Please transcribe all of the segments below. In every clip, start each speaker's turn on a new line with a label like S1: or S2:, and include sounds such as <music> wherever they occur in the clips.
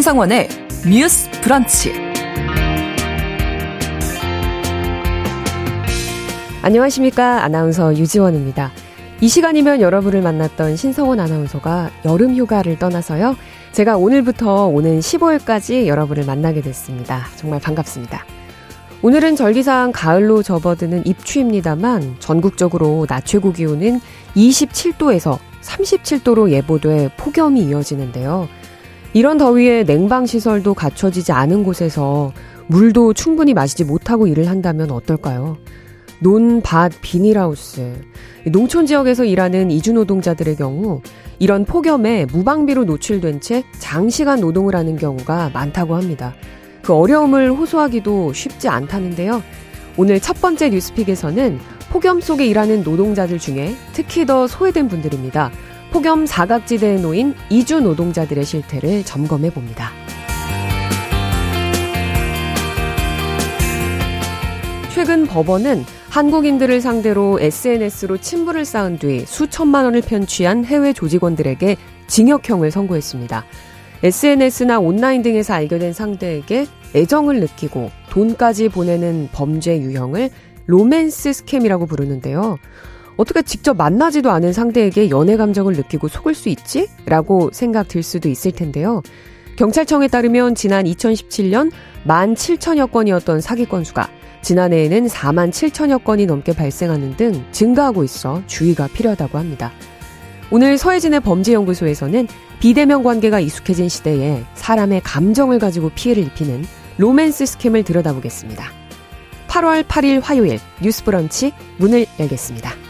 S1: 신성원의 뉴스 브런치.
S2: 안녕하십니까. 아나운서 유지원입니다. 이 시간이면 여러분을 만났던 신성원 아나운서가 여름 휴가를 떠나서요. 제가 오늘부터 오는 15일까지 여러분을 만나게 됐습니다. 정말 반갑습니다. 오늘은 절기상 가을로 접어드는 입추입니다만 전국적으로 낮 최고 기온은 27도에서 37도로 예보돼 폭염이 이어지는데요. 이런 더위에 냉방 시설도 갖춰지지 않은 곳에서 물도 충분히 마시지 못하고 일을 한다면 어떨까요? 논, 밭, 비닐하우스. 농촌 지역에서 일하는 이주 노동자들의 경우 이런 폭염에 무방비로 노출된 채 장시간 노동을 하는 경우가 많다고 합니다. 그 어려움을 호소하기도 쉽지 않다는데요. 오늘 첫 번째 뉴스픽에서는 폭염 속에 일하는 노동자들 중에 특히 더 소외된 분들입니다. 폭염 사각지대에 놓인 이주 노동자들의 실태를 점검해 봅니다. 최근 법원은 한국인들을 상대로 SNS로 친분을 쌓은 뒤 수천만 원을 편취한 해외 조직원들에게 징역형을 선고했습니다. SNS나 온라인 등에서 알게 된 상대에게 애정을 느끼고 돈까지 보내는 범죄 유형을 romance scam이라고 부르는데요. 어떻게 직접 만나지도 않은 상대에게 연애 감정을 느끼고 속을 수 있지? 라고 생각 들 수도 있을 텐데요. 경찰청에 따르면 지난 2017년 1만 7천여 건이었던 사기 건수가 지난해에는 4만 7천여 건이 넘게 발생하는 등 증가하고 있어 주의가 필요하다고 합니다. 오늘 서해진의 범죄연구소에서는 비대면 관계가 익숙해진 시대에 사람의 감정을 가지고 피해를 입히는 로맨스 스캠을 들여다보겠습니다. 8월 8일 화요일 뉴스 브런치 문을 열겠습니다.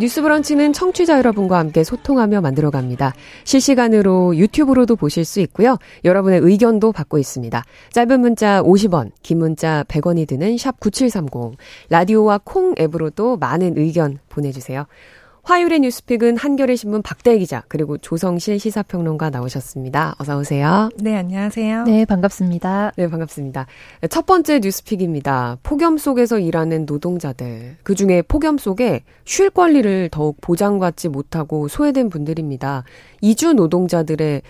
S2: 뉴스 브런치는 청취자 여러분과 함께 소통하며 만들어갑니다. 실시간으로 유튜브로도 보실 수 있고요. 여러분의 의견도 받고 있습니다. 짧은 문자 50원, 긴 문자 100원이 드는 샵 9730, 라디오와 콩 앱으로도 많은 의견 보내주세요. 화요일의 뉴스픽은 한겨레 신문 박대 기자 그리고 조성실 시사평론가 나오셨습니다. 어서 오세요.
S3: 네, 안녕하세요.
S4: 네, 반갑습니다.
S2: 네, 반갑습니다. 첫 번째 뉴스픽입니다. 폭염 속에서 일하는 노동자들. 그중에 폭염 속에 쉴 권리를 더욱 보장받지 못하고 소외된 분들입니다. 이주 노동자들의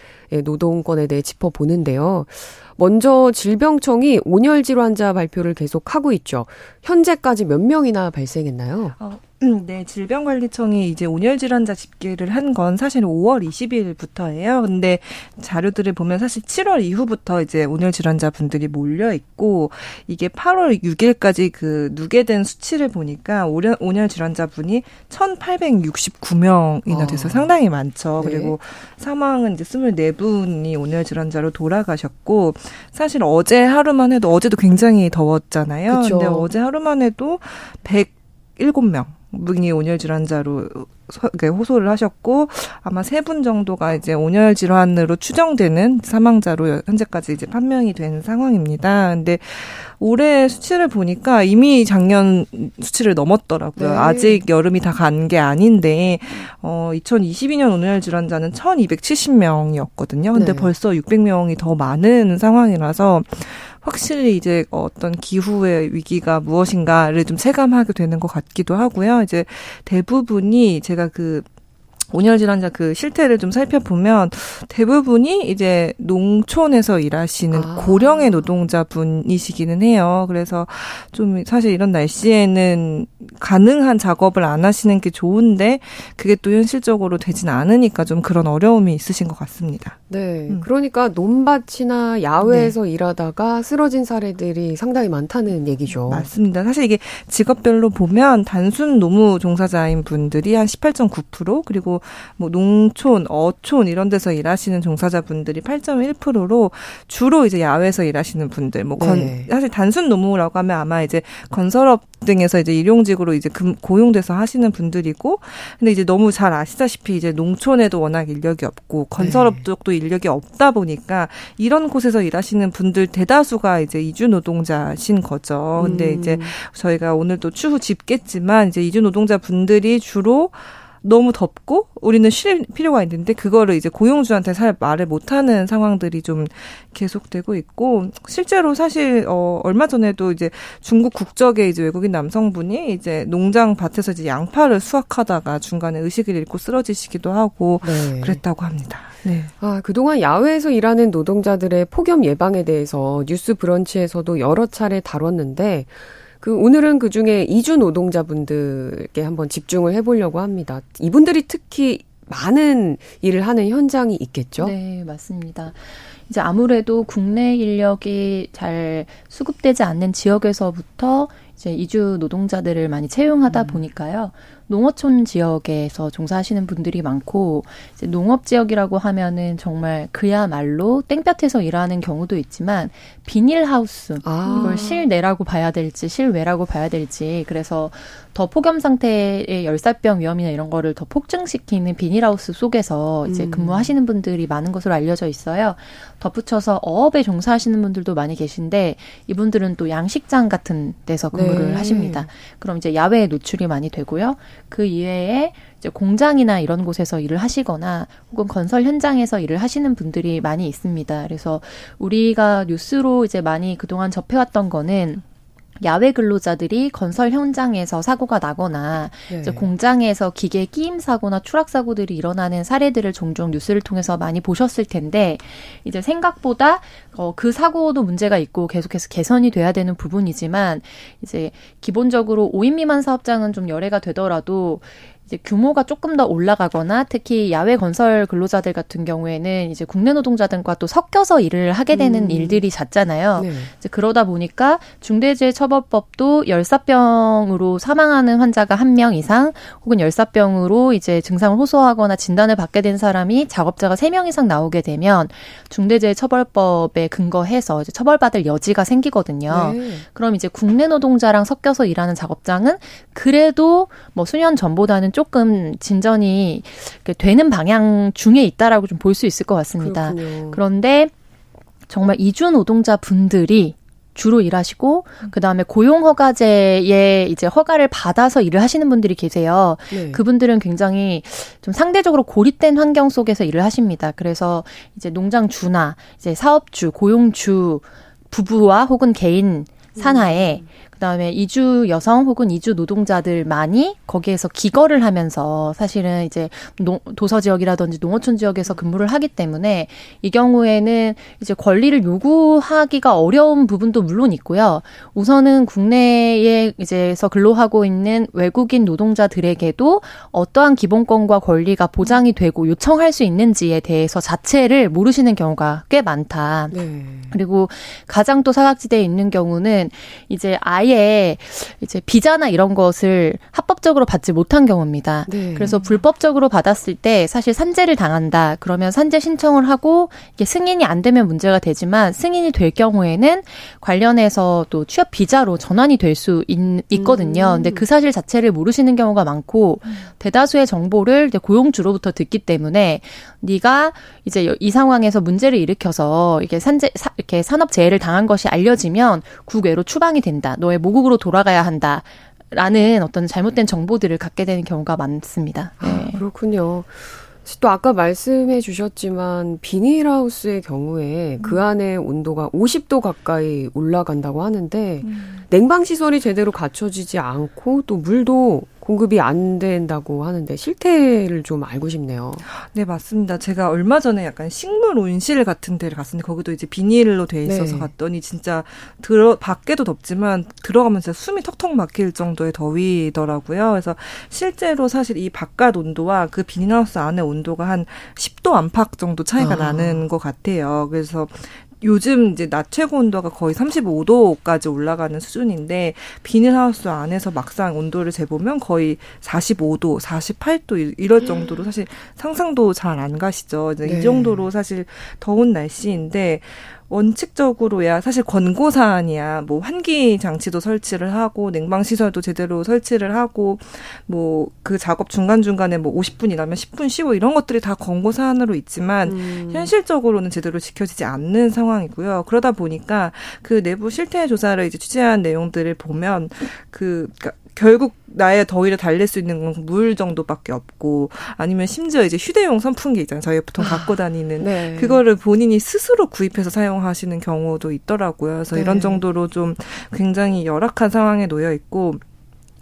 S2: 노동권에 대해 짚어보는데요. 먼저 질병청이 온열 질환자 발표를 계속 하고 있죠. 현재까지 몇 명이나 발생했나요? 어,
S3: 음, 네, 질병관리청이 이제 온열 질환자 집계를 한 건 사실 5월 20일부터예요. 근데 자료들을 보면 사실 7월 이후부터 이제 온열 질환자 분들이 몰려 있고 이게 8월 6일까지 그 누계된 수치를 보니까 온열, 온열 질환자 분이 1,869명이나 돼서 어. 상당히 많죠. 네. 그리고 사망은 이제 24분이 온열 질환자로 돌아가셨고 사실 어제 하루만 해도 어제도 굉장히 더웠잖아요. 그쵸. 근데 어제 하루만 해도 107명 분이 온열 질환 자로 호소를 하셨고 아마 세 분 정도가 이제 온열 질환으로 추정되는 사망자로 현재까지 이제 판명이 된 상황입니다. 근데 올해 수치를 보니까 이미 작년 수치를 넘었더라고요. 네. 아직 여름이 다 간 게 아닌데 어 2022년 온열 질환자는 1270명이었거든요. 근데 네. 벌써 600명이 더 많은 상황이라서 확실히 이제 어떤 기후의 위기가 무엇인가를 좀 체감하게 되는 것 같기도 하고요. 이제 대부분이 제가 그 온열 질환자 그 실태를 좀 살펴보면 대부분이 이제 농촌에서 일하시는 아. 고령의 노동자분이시기는 해요. 그래서 좀 사실 이런 날씨에는 가능한 작업을 안 하시는 게 좋은데 그게 또 현실적으로 되진 않으니까 좀 그런 어려움이 있으신 것 같습니다.
S2: 네. 음. 그러니까 논밭이나 야외에서 네. 일하다가 쓰러진 사례들이 상당히 많다는 얘기죠.
S3: 맞습니다. 사실 이게 직업별로 보면 단순 노무 종사자인 분들이 한 18.9% 그리고 뭐 농촌, 어촌 이런 데서 일하시는 종사자분들이 8.1%로 주로 이제 야외에서 일하시는 분들 뭐 건, 네. 사실 단순 노무라고 하면 아마 이제 건설업 등에서 이제 일용직으로 이제 금, 고용돼서 하시는 분들이고 근데 이제 너무 잘 아시다시피 이제 농촌에도 워낙 인력이 없고 건설업 네. 쪽도 인력이 없다 보니까 이런 곳에서 일하시는 분들 대다수가 이제 이주 노동자신 거죠. 근데 음. 이제 저희가 오늘 또 추후 짚겠지만 이제 이주 노동자 분들이 주로 너무 덥고 우리는 쉴 필요가 있는데 그거를 이제 고용주한테 잘 말을 못하는 상황들이 좀 계속되고 있고 실제로 사실 어 얼마 전에도 이제 중국 국적의 이제 외국인 남성분이 이제 농장 밭에서 이제 양파를 수확하다가 중간에 의식을 잃고 쓰러지시기도 하고 네. 그랬다고 합니다. 네.
S2: 아, 그동안 야외에서 일하는 노동자들의 폭염 예방에 대해서 뉴스 브런치에서도 여러 차례 다뤘는데 그 오늘은 그 중에 이주 노동자분들께 한번 집중을 해보려고 합니다. 이분들이 특히 많은 일을 하는 현장이 있겠죠?
S4: 네, 맞습니다. 이제 아무래도 국내 인력이 잘 수급되지 않는 지역에서부터 이제 이주 노동자들을 많이 채용하다 음. 보니까요. 농어촌 지역에서 종사하시는 분들이 많고 이제 농업 지역이라고 하면은 정말 그야말로 땡볕에서 일하는 경우도 있지만 비닐하우스 아. 이걸 실내라고 봐야 될지 실외라고 봐야 될지 그래서 더 폭염 상태의 열사병 위험이나 이런 거를 더 폭증시키는 비닐하우스 속에서 이제 음. 근무하시는 분들이 많은 것으로 알려져 있어요. 덧붙여서 어업에 종사하시는 분들도 많이 계신데 이분들은 또 양식장 같은 데서 근무를 네. 하십니다. 그럼 이제 야외에 노출이 많이 되고요. 그 이외에 이제 공장이나 이런 곳에서 일을 하시거나 혹은 건설 현장에서 일을 하시는 분들이 많이 있습니다. 그래서 우리가 뉴스로 이제 많이 그동안 접해왔던 거는 야외 근로자들이 건설 현장에서 사고가 나거나 네. 공장에서 기계 끼임 사고나 추락 사고들이 일어나는 사례들을 종종 뉴스를 통해서 많이 보셨을 텐데 이제 생각보다 어, 그 사고도 문제가 있고 계속해서 개선이 돼야 되는 부분이지만 이제 기본적으로 5인 미만 사업장은 좀 열애가 되더라도 이제 규모가 조금 더 올라가거나 특히 야외 건설 근로자들 같은 경우에는 이제 국내 노동자들과 또 섞여서 일을 하게 되는 음. 일들이 잦잖아요. 네. 이제 그러다 보니까 중대재해처벌법도 열사병으로 사망하는 환자가 한 명 이상 혹은 열사병으로 이제 증상을 호소하거나 진단을 받게 된 사람이 작업자가 세 명 이상 나오게 되면 중대재해처벌법에 근거해서 이제 처벌받을 여지가 생기거든요. 네. 그럼 이제 국내 노동자랑 섞여서 일하는 작업장은 그래도 뭐 수년 전보다는 조금 진전이 되는 방향 중에 있다라고 좀 볼 수 있을 것 같습니다. 그렇군요. 그런데 정말 이주 노동자 분들이 주로 일하시고 그다음에 고용 허가제에 이제 허가를 받아서 일을 하시는 분들이 계세요. 네. 그분들은 굉장히 좀 상대적으로 고립된 환경 속에서 일을 하십니다. 그래서 이제 농장 주나 이제 사업주, 고용주 부부와 혹은 개인 산하에 음. 그다음에 이주 여성 혹은 이주 노동자들만이 거기에서 기거를 하면서 사실은 이제 농, 도서 지역이라든지 농어촌 지역에서 근무를 하기 때문에 이 경우에는 이제 권리를 요구하기가 어려운 부분도 물론 있고요. 우선은 국내에 이제서 근로하고 있는 외국인 노동자들에게도 어떠한 기본권과 권리가 보장이 되고 요청할 수 있는지에 대해서 자체를 모르시는 경우가 꽤 많다. 네. 그리고 가장 또 사각지대에 있는 경우는 이제 아이 아예 이제 비자나 이런 것을 합법적으로 받지 못한 경우입니다. 네. 그래서 불법적으로 받았을 때 사실 산재를 당한다. 그러면 산재 신청을 하고 이게 승인이 안 되면 문제가 되지만 승인이 될 경우에는 관련해서 또 취업 비자로 전환이 될 수 있거든요. 음. 근데 그 사실 자체를 모르시는 경우가 많고 음. 대다수의 정보를 고용주로부터 듣기 때문에 네가 이제 이 상황에서 문제를 일으켜서 이게 산재 사, 이렇게 산업 재해를 당한 것이 알려지면 국외로 추방이 된다. 너의 모국으로 돌아가야 한다. 라는 어떤 잘못된 정보들을 갖게 되는 경우가 많습니다.
S2: 네. 아, 그렇군요. 또 아까 말씀해 주셨지만 비닐하우스의 경우에 음. 그 안에 온도가 50도 가까이 올라간다고 하는데 음. 냉방 시설이 제대로 갖춰지지 않고 또 물도 공급이 안 된다고 하는데 실태를 좀 알고 싶네요.
S3: 네, 맞습니다. 제가 얼마 전에 약간 식물 온실 같은 데를 갔었는데 거기도 이제 비닐로 돼 있어서 네. 갔더니 진짜 들어 밖에도 덥지만 들어가면서 숨이 턱턱 막힐 정도의 더위더라고요. 그래서 실제로 사실 이 바깥 온도와 그 비닐하우스 안의 온도가 한 10도 안팎 정도 차이가 아. 나는 것 같아요. 그래서 요즘 이제 낮 최고 온도가 거의 35도까지 올라가는 수준인데 비닐하우스 안에서 막상 온도를 재보면 거의 45도, 48도 이럴 정도로 사실 상상도 잘 안 가시죠. 네. 이 정도로 사실 더운 날씨인데 원칙적으로야 사실 권고 사안이야. 뭐 환기 장치도 설치를 하고 냉방 시설도 제대로 설치를 하고 뭐 그 작업 중간 중간에 뭐 50분 이라면 10분 쉬고 이런 것들이 다 권고 사안으로 있지만 음. 현실적으로는 제대로 지켜지지 않는 상황이고요. 그러다 보니까 그 내부 실태 조사를 이제 취재한 내용들을 보면 그 그러니까 결국 나의 더위를 달랠 수 있는 건 물 정도밖에 없고 아니면 심지어 이제 휴대용 선풍기 있잖아요. 저희가 보통 아, 갖고 다니는 네. 그거를 본인이 스스로 구입해서 사용하시는 경우도 있더라고요. 그래서 네. 이런 정도로 좀 굉장히 열악한 상황에 놓여 있고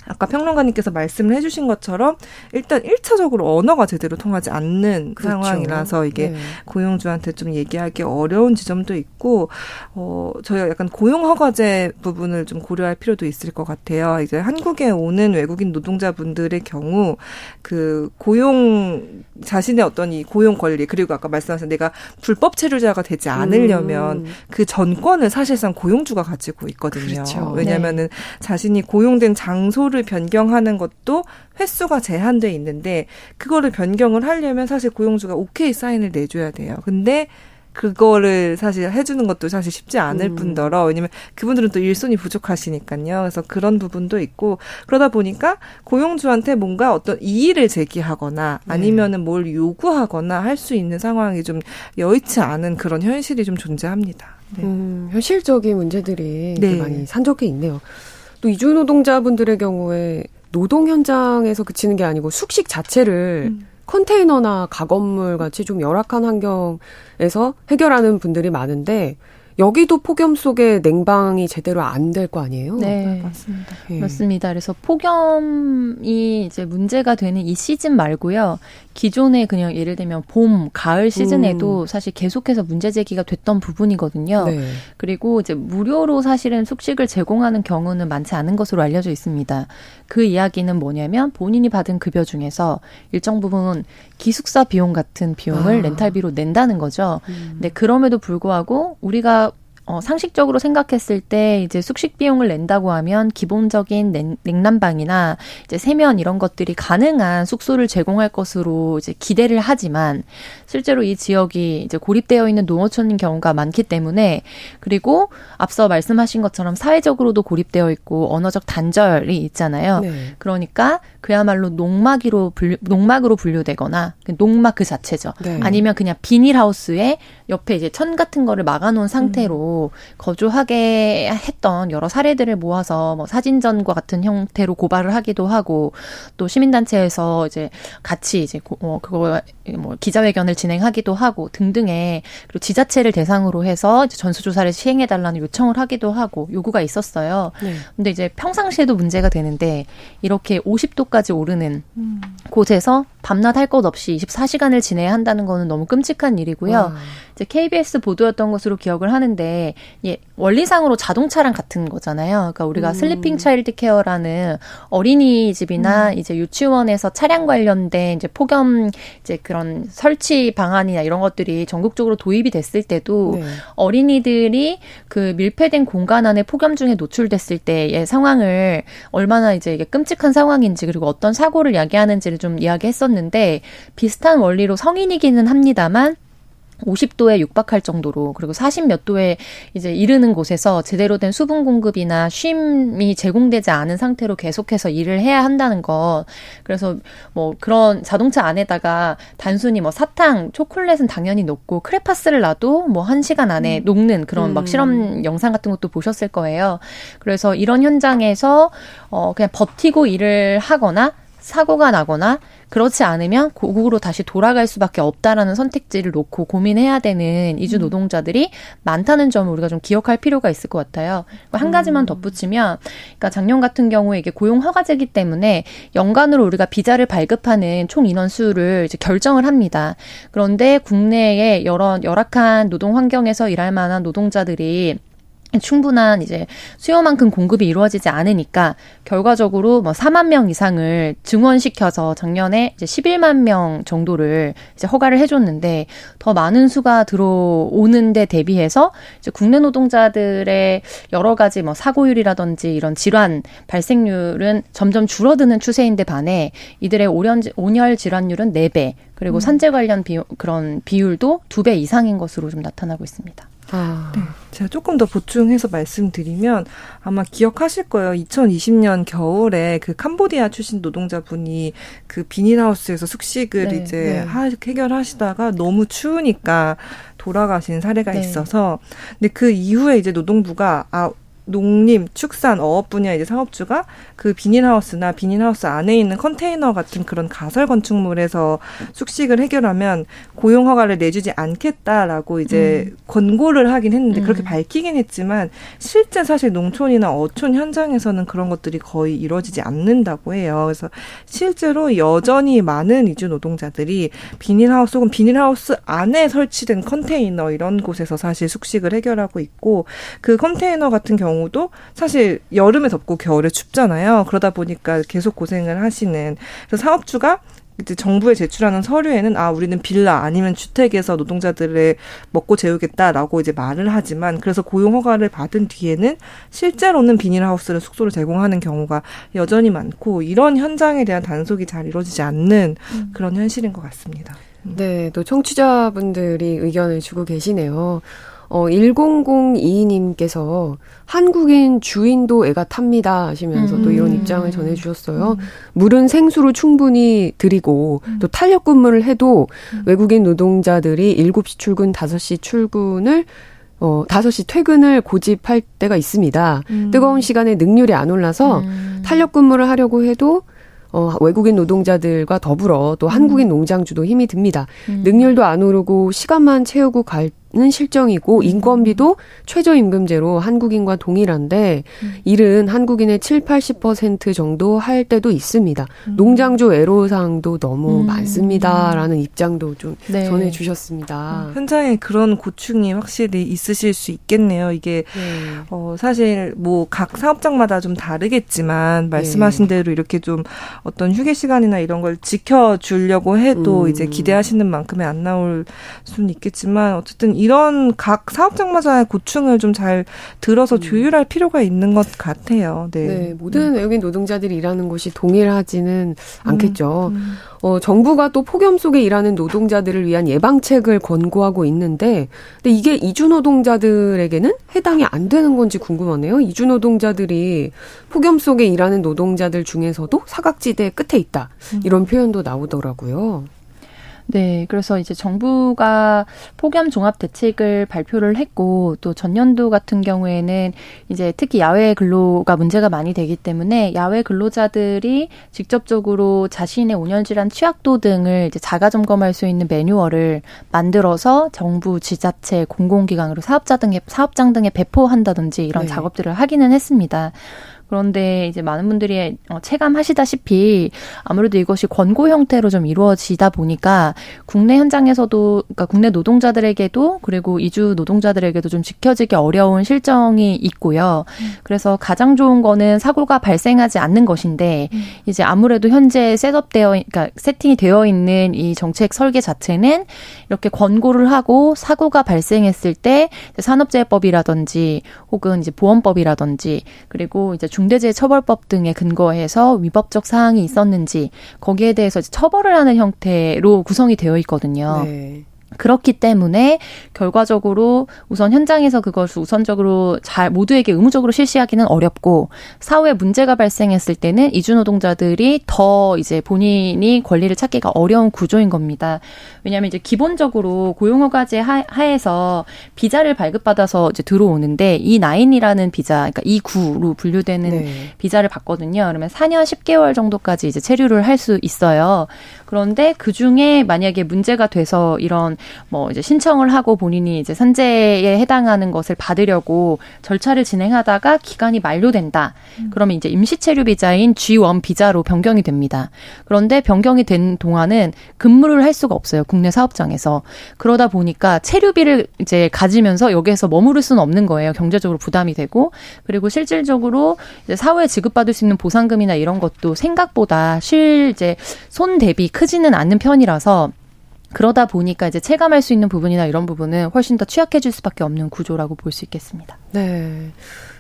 S3: 아까 평론가님께서 말씀을 해주신 것처럼 일단 1차적으로 언어가 제대로 통하지 않는 그렇죠. 상황이라서 이게 네. 고용주한테 좀 얘기하기 어려운 지점도 있고 어 저희가 약간 고용 허가제 부분을 좀 고려할 필요도 있을 것 같아요. 이제 한국에 오는 외국인 노동자분들의 경우 그 고용 자신의 어떤 이 고용 권리 그리고 아까 말씀하신 내가 불법 체류자가 되지 않으려면 음. 그 전권을 사실상 고용주가 가지고 있거든요. 그렇죠. 왜냐면은 네. 자신이 고용된 장소를 장소를 변경하는 것도 횟수가 제한돼 있는데 그거를 변경을 하려면 사실 고용주가 오케이 사인을 내줘야 돼요. 근데 그거를 사실 해주는 것도 사실 쉽지 않을 음. 뿐더러 왜냐면 그분들은 또 일손이 부족하시니까요. 그래서 그런 부분도 있고 그러다 보니까 고용주한테 뭔가 어떤 이의를 제기하거나 네. 아니면은 뭘 요구하거나 할 수 있는 상황이 좀 여의치 않은 그런 현실이 좀 존재합니다.
S2: 네. 음, 현실적인 문제들이 네. 많이 산적해 있네요. 또 이주 노동자분들의 경우에 노동 현장에서 그치는 게 아니고 숙식 자체를 음. 컨테이너나 가건물 같이 좀 열악한 환경에서 해결하는 분들이 많은데 여기도 폭염 속에 냉방이 제대로 안 될 거 아니에요?
S4: 네, 네, 맞습니다. 네. 맞습니다. 그래서 폭염이 이제 문제가 되는 이 시즌 말고요. 기존에 그냥 예를 들면 봄, 가을 시즌에도 음. 사실 계속해서 문제 제기가 됐던 부분이거든요. 네. 그리고 이제 무료로 사실은 숙식을 제공하는 경우는 많지 않은 것으로 알려져 있습니다. 그 이야기는 뭐냐면 본인이 받은 급여 중에서 일정 부분 기숙사 비용 같은 비용을 아. 렌탈비로 낸다는 거죠. 음. 근데 그럼에도 불구하고 우리가 어, 상식적으로 생각했을 때 이제 숙식 비용을 낸다고 하면 기본적인 냉, 냉난방이나 이제 세면 이런 것들이 가능한 숙소를 제공할 것으로 이제 기대를 하지만 실제로 이 지역이 이제 고립되어 있는 농어촌인 경우가 많기 때문에 그리고 앞서 말씀하신 것처럼 사회적으로도 고립되어 있고 언어적 단절이 있잖아요. 네. 그러니까 그야말로 농막이로 분류, 농막으로 분류되거나 그 농막 그 자체죠. 네. 아니면 그냥 비닐하우스에 옆에 이제 천 같은 거를 막아놓은 상태로 음. 거주하게 했던 여러 사례들을 모아서 뭐 사진전과 같은 형태로 고발을 하기도 하고 또 시민단체에서 이제 같이 이제 고, 어, 그거 뭐 기자회견을 진행하기도 하고 등등의 그리고 지자체를 대상으로 해서 전수조사를 시행해 달라는 요청을 하기도 하고 요구가 있었어요. 네. 근데 이제 평상시에도 문제가 되는데 이렇게 50도까지 오르는 음. 곳에서 밤낮 할 것 없이 24시간을 지내야 한다는 거는 너무 끔찍한 일이고요. 와. 이제 KBS 보도였던 것으로 기억을 하는데 예, 원리상으로 자동차랑 같은 거잖아요. 그러니까 우리가 음. sleeping child care라는 어린이집이나 음. 이제 유치원에서 차량 관련된 이제 폭염 이제 그런 설치 방안이나 이런 것들이 전국적으로 도입이 됐을 때도 네. 어린이들이 그 밀폐된 공간 안에 폭염 중에 노출됐을 때의 상황을 얼마나 이제 이게 끔찍한 상황인지 그리고 어떤 사고를 야기하는지를 좀 이야기했었는데 비슷한 원리로 성인이기는 합니다만 50도에 육박할 정도로 그리고 40 몇 도에 이제 이르는 곳에서 제대로 된 수분 공급이나 쉼이 제공되지 않은 상태로 계속해서 일을 해야 한다는 것. 그래서 뭐 그런 자동차 안에다가 단순히 뭐 사탕, 초콜릿은 당연히 녹고 크레파스를 놔도 뭐 1시간 안에 음. 녹는 그런 막 음. 실험 영상 같은 것도 보셨을 거예요. 그래서 이런 현장에서 어 그냥 버티고 일을 하거나 사고가 나거나 그렇지 않으면 고국으로 다시 돌아갈 수밖에 없다라는 선택지를 놓고 고민해야 되는 이주 음. 노동자들이 많다는 점을 우리가 좀 기억할 필요가 있을 것 같아요. 한 가지만 음. 덧붙이면, 그러니까 작년 같은 경우에 이게 고용 허가제기 때문에 연간으로 우리가 비자를 발급하는 총 인원 수를 이제 결정을 합니다. 그런데 국내에 여러 열악한 노동 환경에서 일할 만한 노동자들이 충분한 이제 수요만큼 공급이 이루어지지 않으니까 결과적으로 뭐 4만 명 이상을 증원시켜서 작년에 이제 11만 명 정도를 이제 허가를 해줬는데 더 많은 수가 들어오는데 대비해서 이제 국내 노동자들의 여러 가지 뭐 사고율이라든지 이런 질환 발생률은 점점 줄어드는 추세인데 반해 이들의 오련, 온열 질환율은 4배 그리고 음. 산재 관련 비, 그런 비율도 2배 이상인 것으로 좀 나타나고 있습니다.
S3: 아. 네. 제가 조금 더 보충해서 말씀드리면 아마 기억하실 거예요. 2020년 겨울에 그 캄보디아 출신 노동자분이 그 비닐하우스에서 숙식을 네, 이제 네. 하, 해결하시다가 너무 추우니까 돌아가신 사례가 네. 있어서 근데 그 이후에 이제 노동부가 아 농림, 축산, 어업 분야 이제 사업주가 그 비닐하우스나 비닐하우스 안에 있는 컨테이너 같은 그런 가설 건축물에서 숙식을 해결하면 고용 허가를 내주지 않겠다라고 이제 음. 권고를 하긴 했는데 그렇게 음. 밝히긴 했지만 실제 사실 농촌이나 어촌 현장에서는 그런 것들이 거의 이루어지지 않는다고 해요. 그래서 실제로 여전히 많은 이주 노동자들이 비닐하우스 혹은 비닐하우스 안에 설치된 컨테이너 이런 곳에서 사실 숙식을 해결하고 있고 그 컨테이너 같은 경우 경우도 사실 여름에 덥고 겨울에 춥잖아요. 그러다 보니까 계속 고생을 하시는 그래서 사업주가 이제 정부에 제출하는 서류에는 아 우리는 빌라 아니면 주택에서 노동자들을 먹고 재우겠다라고 이제 말을 하지만 그래서 고용 허가를 받은 뒤에는 실제로는 비닐하우스를 숙소를 제공하는 경우가 여전히 많고 이런 현장에 대한 단속이 잘 이루어지지 않는 음. 그런 현실인 것 같습니다.
S2: 네, 또 청취자분들이 의견을 주고 계시네요. 어, 1002님께서 한국인 주인도 애가 탑니다 하시면서 음. 또 이런 입장을 전해주셨어요. 음. 물은 생수로 충분히 드리고 음. 또 탄력 근무를 해도 음. 외국인 노동자들이 7시 출근, 5시 출근을 어, 5시 퇴근을 고집할 때가 있습니다. 음. 뜨거운 시간에 능률이 안 올라서 음. 탄력 근무를 하려고 해도 어, 외국인 노동자들과 더불어 또 한국인 농장주도 힘이 듭니다. 능률도 안 오르고 시간만 채우고 갈 는 실정이고 음. 인건비도 최저임금제로 한국인과 동일한데 음. 일은 한국인의 7, 80% 정도 할 때도 있습니다. 음. 농장주 애로사항도 너무 음. 많습니다라는 입장도 좀 네. 전해 주셨습니다.
S3: 음. 현장에 그런 고충이 확실히 있으실 수 있겠네요. 이게 네. 어 사실 뭐 각 사업장마다 좀 다르겠지만 말씀하신 네. 대로 이렇게 좀 어떤 휴게 시간이나 이런 걸 지켜 주려고 해도 이제 기대하시는 만큼의 안 나올 수는 있겠지만 어쨌든 이 이런 각 사업장마다의 고충을 좀 잘 들어서 음. 조율할 필요가 있는 것 같아요. 네. 네
S2: 모든 외국인 노동자들이 일하는 곳이 동일하지는 음. 않겠죠. 음. 어, 정부가 또 폭염 속에 일하는 노동자들을 위한 예방책을 권고하고 있는데, 근데 이게 이주 노동자들에게는 해당이 안 되는 건지 궁금하네요. 이주 노동자들이 폭염 속에 일하는 노동자들 중에서도 사각지대 끝에 있다. 음. 이런 표현도 나오더라고요.
S4: 네, 그래서 이제 정부가 폭염 종합 대책을 발표를 했고 또 전년도 같은 경우에는 이제 특히 야외 근로가 문제가 많이 되기 때문에 야외 근로자들이 직접적으로 자신의 온열 질환 취약도 등을 이제 자가 점검할 수 있는 매뉴얼을 만들어서 정부 지자체 공공기관으로 사업자 등에 사업장 등에 배포한다든지 이런 네. 작업들을 하기는 했습니다. 그런데 이제 많은 분들이 어, 체감하시다시피 아무래도 이것이 권고 형태로 좀 이루어지다 보니까 국내 현장에서도 그러니까 국내 노동자들에게도 그리고 이주 노동자들에게도 좀 지켜지기 어려운 실정이 있고요. 그래서 가장 좋은 거는 사고가 발생하지 않는 것인데 이제 아무래도 현재 셋업되어 그러니까 세팅이 되어 있는 이 정책 설계 자체는 이렇게 권고를 하고 사고가 발생했을 때 산업재해법이라든지 혹은 이제 보험법이라든지 그리고 이제 중대재해처벌법 등에 근거해서 위법적 사항이 있었는지 거기에 대해서 처벌을 하는 형태로 구성이 되어 있거든요. 네. 그렇기 때문에 결과적으로 우선 현장에서 그것을 우선적으로 잘 모두에게 의무적으로 실시하기는 어렵고 사후에 문제가 발생했을 때는 이주 노동자들이 더 이제 본인이 권리를 찾기가 어려운 구조인 겁니다. 왜냐하면 이제 기본적으로 고용허가제 하에서 비자를 발급받아서 이제 들어오는데 이 나인이라는 비자, 그러니까 이 구로 분류되는 네. 비자를 받거든요. 그러면 4년 10개월 정도까지 이제 체류를 할 수 있어요. 그런데 그 중에 만약에 문제가 돼서 이런 뭐 이제 신청을 하고 본인이 이제 산재에 해당하는 것을 받으려고 절차를 진행하다가 기간이 만료된다. 음. 그러면 이제 임시 체류 비자인 G1 비자로 변경이 됩니다. 그런데 변경이 된 동안은 근무를 할 수가 없어요. 국내 사업장에서. 그러다 보니까 체류비를 이제 가지면서 여기에서 머무를 수는 없는 거예요. 경제적으로 부담이 되고 그리고 실질적으로 이제 사후에 지급받을 수 있는 보상금이나 이런 것도 생각보다 실 이제 손 대비 크지는 않는 편이라서 그러다 보니까 이제 체감할 수 있는 부분이나 이런 부분은 훨씬 더 취약해질 수밖에 없는 구조라고 볼 수 있겠습니다.
S2: 네.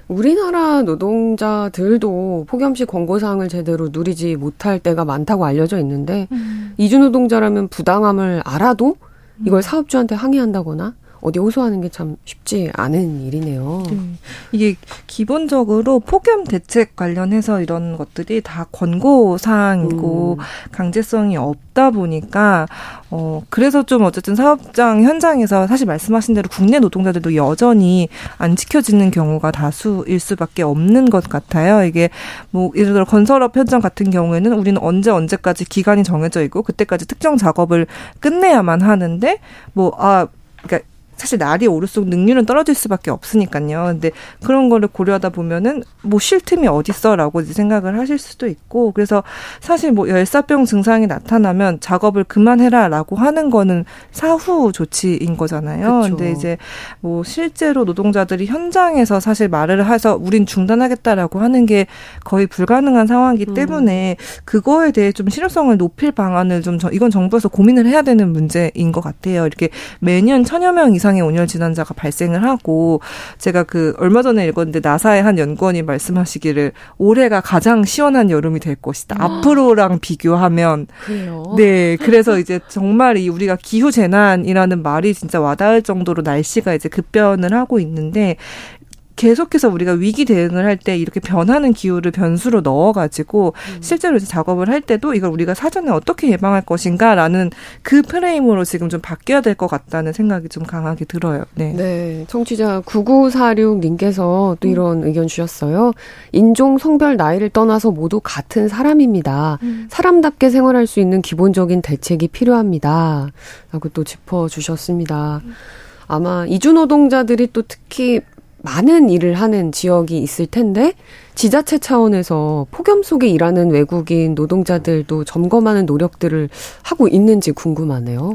S2: 우리나라 노동자들도 폭염 시 권고사항을 제대로 누리지 못할 때가 많다고 알려져 있는데 음. 이주 노동자라면 부당함을 알아도 이걸 사업주한테 항의한다거나 어디 호소하는 게 참 쉽지 않은 일이네요.
S3: 음, 이게 기본적으로 폭염 대책 관련해서 이런 것들이 다 권고 사항이고 음. 강제성이 없다 보니까 어 그래서 좀 어쨌든 사업장 현장에서 사실 말씀하신 대로 국내 노동자들도 여전히 안 지켜지는 경우가 다수일 수밖에 없는 것 같아요. 이게 뭐 예를 들어 건설업 현장 같은 경우에는 우리는 언제 언제까지 기간이 정해져 있고 그때까지 특정 작업을 끝내야만 하는데 뭐아 그러니까 사실 날이 오를수록 능률은 떨어질 수밖에 없으니까요. 근데 그런 거를 고려하다 보면은 뭐 쉴 틈이 어딨어라고 생각을 하실 수도 있고 그래서 사실 뭐 열사병 증상이 나타나면 작업을 그만해라라고 하는 거는 사후 조치인 거잖아요. 그쵸. 근데 이제 뭐 실제로 노동자들이 현장에서 사실 말을 해서 우린 중단하겠다라고 하는 게 거의 불가능한 상황이기 음. 때문에 그거에 대해 좀 실효성을 높일 방안을 좀 이건 정부에서 고민을 해야 되는 문제인 것 같아요. 이렇게 매년 천여 명 이상 이상의 온열 질환자가 발생을 하고 제가 그 얼마 전에 읽었는데 나사의 한 연구원이 말씀하시기를 올해가 가장 시원한 여름이 될 것이다. 아. 앞으로랑 비교하면
S2: 그래요?
S3: 네 그래서 이제 정말 이 우리가 기후 재난이라는 말이 진짜 와닿을 정도로 날씨가 이제 급변을 하고 있는데 계속해서 우리가 위기 대응을 할 때 이렇게 변하는 기후를 변수로 넣어가지고 음. 실제로 이제 작업을 할 때도 이걸 우리가 사전에 어떻게 예방할 것인가라는 그 프레임으로 지금 좀 바뀌어야 될 것 같다는 생각이 좀 강하게 들어요. 네.
S2: 네. 청취자 9946님께서 또 음. 이런 음. 의견 주셨어요. 인종, 성별, 나이를 떠나서 모두 같은 사람입니다. 음. 사람답게 생활할 수 있는 기본적인 대책이 필요합니다. 라고 또 짚어주셨습니다. 음. 아마 이주 노동자들이 또 특히 많은 일을 하는 지역이 있을 텐데 지자체 차원에서 폭염 속에 일하는 외국인 노동자들도 점검하는 노력들을 하고 있는지 궁금하네요.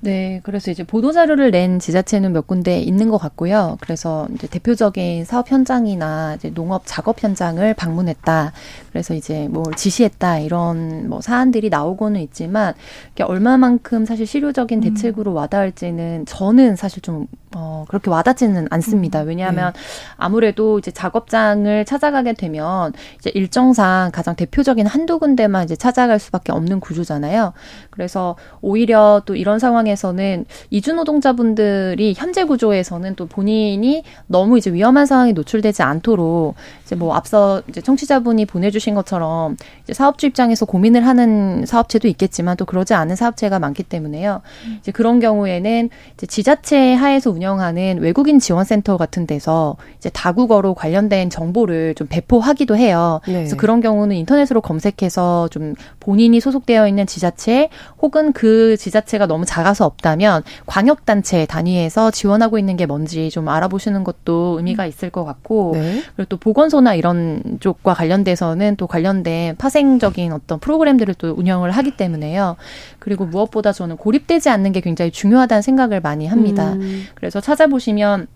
S4: 네, 그래서 이제 보도 자료를 낸 지자체는 몇 군데 있는 것 같고요. 그래서 이제 대표적인 사업 현장이나 이제 농업 작업 현장을 방문했다. 그래서 이제 뭘 지시했다 이런 뭐 사안들이 나오고는 있지만 얼마만큼 사실 실효적인 음. 대책으로 와닿을지는 저는 사실 좀 어, 그렇게 와닿지는 않습니다. 음. 왜냐하면 네. 아무래도 이제 작업장을 찾아가게 되면 이제 일정상 가장 대표적인 한두 군데만 이제 찾아갈 수밖에 없는 구조잖아요. 그래서 오히려 또 이런 상황 에서는 이주 노동자분들이 현재 구조에서는 또 본인이 너무 이제 위험한 상황에 노출되지 않도록 이제 뭐 앞서 이제 청취자분이 보내주신 것처럼 이제 사업주 입장에서 고민을 하는 사업체도 있겠지만 또 그러지 않은 사업체가 많기 때문에요. 음. 이제 그런 경우에는 이제 지자체 하에서 운영 운영하는 외국인 지원센터 같은 데서 이제 다국어로 관련된 정보를 좀 배포하기도 해요. 네. 그래서 그런 경우는 인터넷으로 검색해서 좀 본인이 소속되어 있는 지자체 혹은 그 지자체가 너무 작아서 없다면 광역 단체 단위에서 지원하고 있는 게 뭔지 좀 알아보시는 것도 의미가 음. 있을 것 같고 네. 그리고 또 보건소나 이런 쪽과 관련돼서는 또 관련된 파생적인 어떤 프로그램들을 또 운영을 하기 때문에요. 그리고 무엇보다 저는 고립되지 않는 게 굉장히 중요하다는 생각을 많이 합니다. 음. 그래서 찾아보시면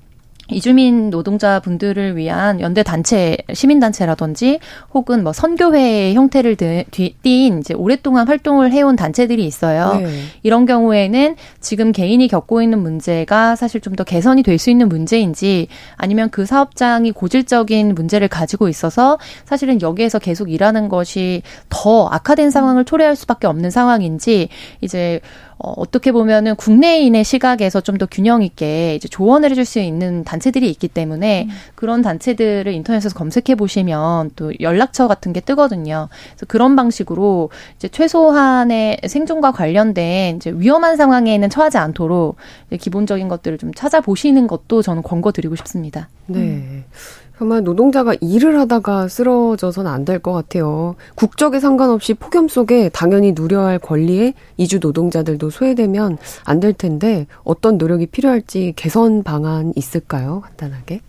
S4: 이주민 노동자분들을 위한 연대 단체, 시민 단체라든지 혹은 뭐 선교회 형태를 띈 이제 오랫동안 활동을 해온 단체들이 있어요. 네. 이런 경우에는 지금 개인이 겪고 있는 문제가 사실 좀 더 개선이 될 수 있는 문제인지 아니면 그 사업장이 고질적인 문제를 가지고 있어서 사실은 여기에서 계속 일하는 것이 더 악화된 상황을 초래할 수밖에 없는 상황인지 이제 어, 어떻게 보면은 국내인의 시각에서 좀 더 균형 있게 이제 조언을 해줄 수 있는 단체들이 있기 때문에 음. 그런 단체들을 인터넷에서 검색해 보시면 또 연락처 같은 게 뜨거든요. 그래서 그런 방식으로 이제 최소한의 생존과 관련된 이제 위험한 상황에는 처하지 않도록 기본적인 것들을 좀 찾아보시는 것도 저는 권고드리고 싶습니다.
S2: 네. 음. 정말 노동자가 일을 하다가 쓰러져서는 안될 것 같아요. 국적에 상관없이 폭염 속에 당연히 누려야 할 권리에 이주 노동자들도 소외되면 안 될 텐데 어떤 노력이 필요할지 개선 방안 있을까요? 간단하게.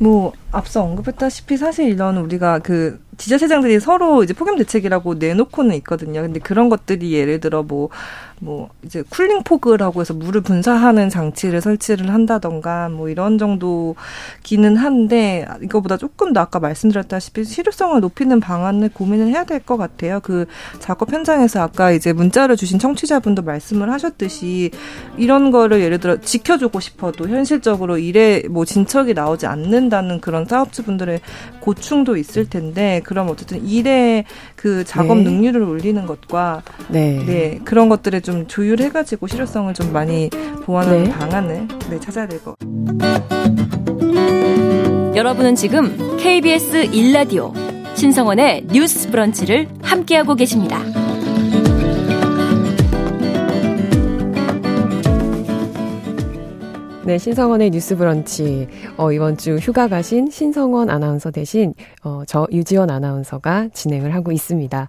S3: 뭐 앞서 언급했다시피 사실 이런 우리가 그 지자체장들이 서로 이제 폭염 대책이라고 내놓고는 있거든요. 근데 그런 것들이 예를 들어 뭐뭐 이제 cooling fog라고 해서 물을 분사하는 장치를 설치를 한다던가 뭐 이런 정도 기는 한데 이거보다 조금 더 아까 말씀드렸다시피 실효성을 높이는 방안을 고민을 해야 될 것 같아요. 그 작업 현장에서 아까 이제 문자를 주신 청취자분도 말씀을 하셨듯이 이런 거를 예를 들어 지켜주고 싶어도 현실적으로 일에 뭐 진척이 나오지 않는다는 그런 사업주분들의 고충도 있을 텐데 그럼 어쨌든 일의 그 작업 네. 능률을 올리는 것과 네. 네 그런 것들을 좀 조율해가지고 실효성을 좀 많이 보완하는 네. 방안을 네, 찾아야 될 것.
S1: 여러분은 지금 KBS 1라디오 신성원의 뉴스 브런치를 함께하고 계십니다.
S2: 네, 신성원의 뉴스 브런치. 어, 이번 주 휴가 가신 신성원 아나운서 대신, 어, 저 유지원 아나운서가 진행을 하고 있습니다.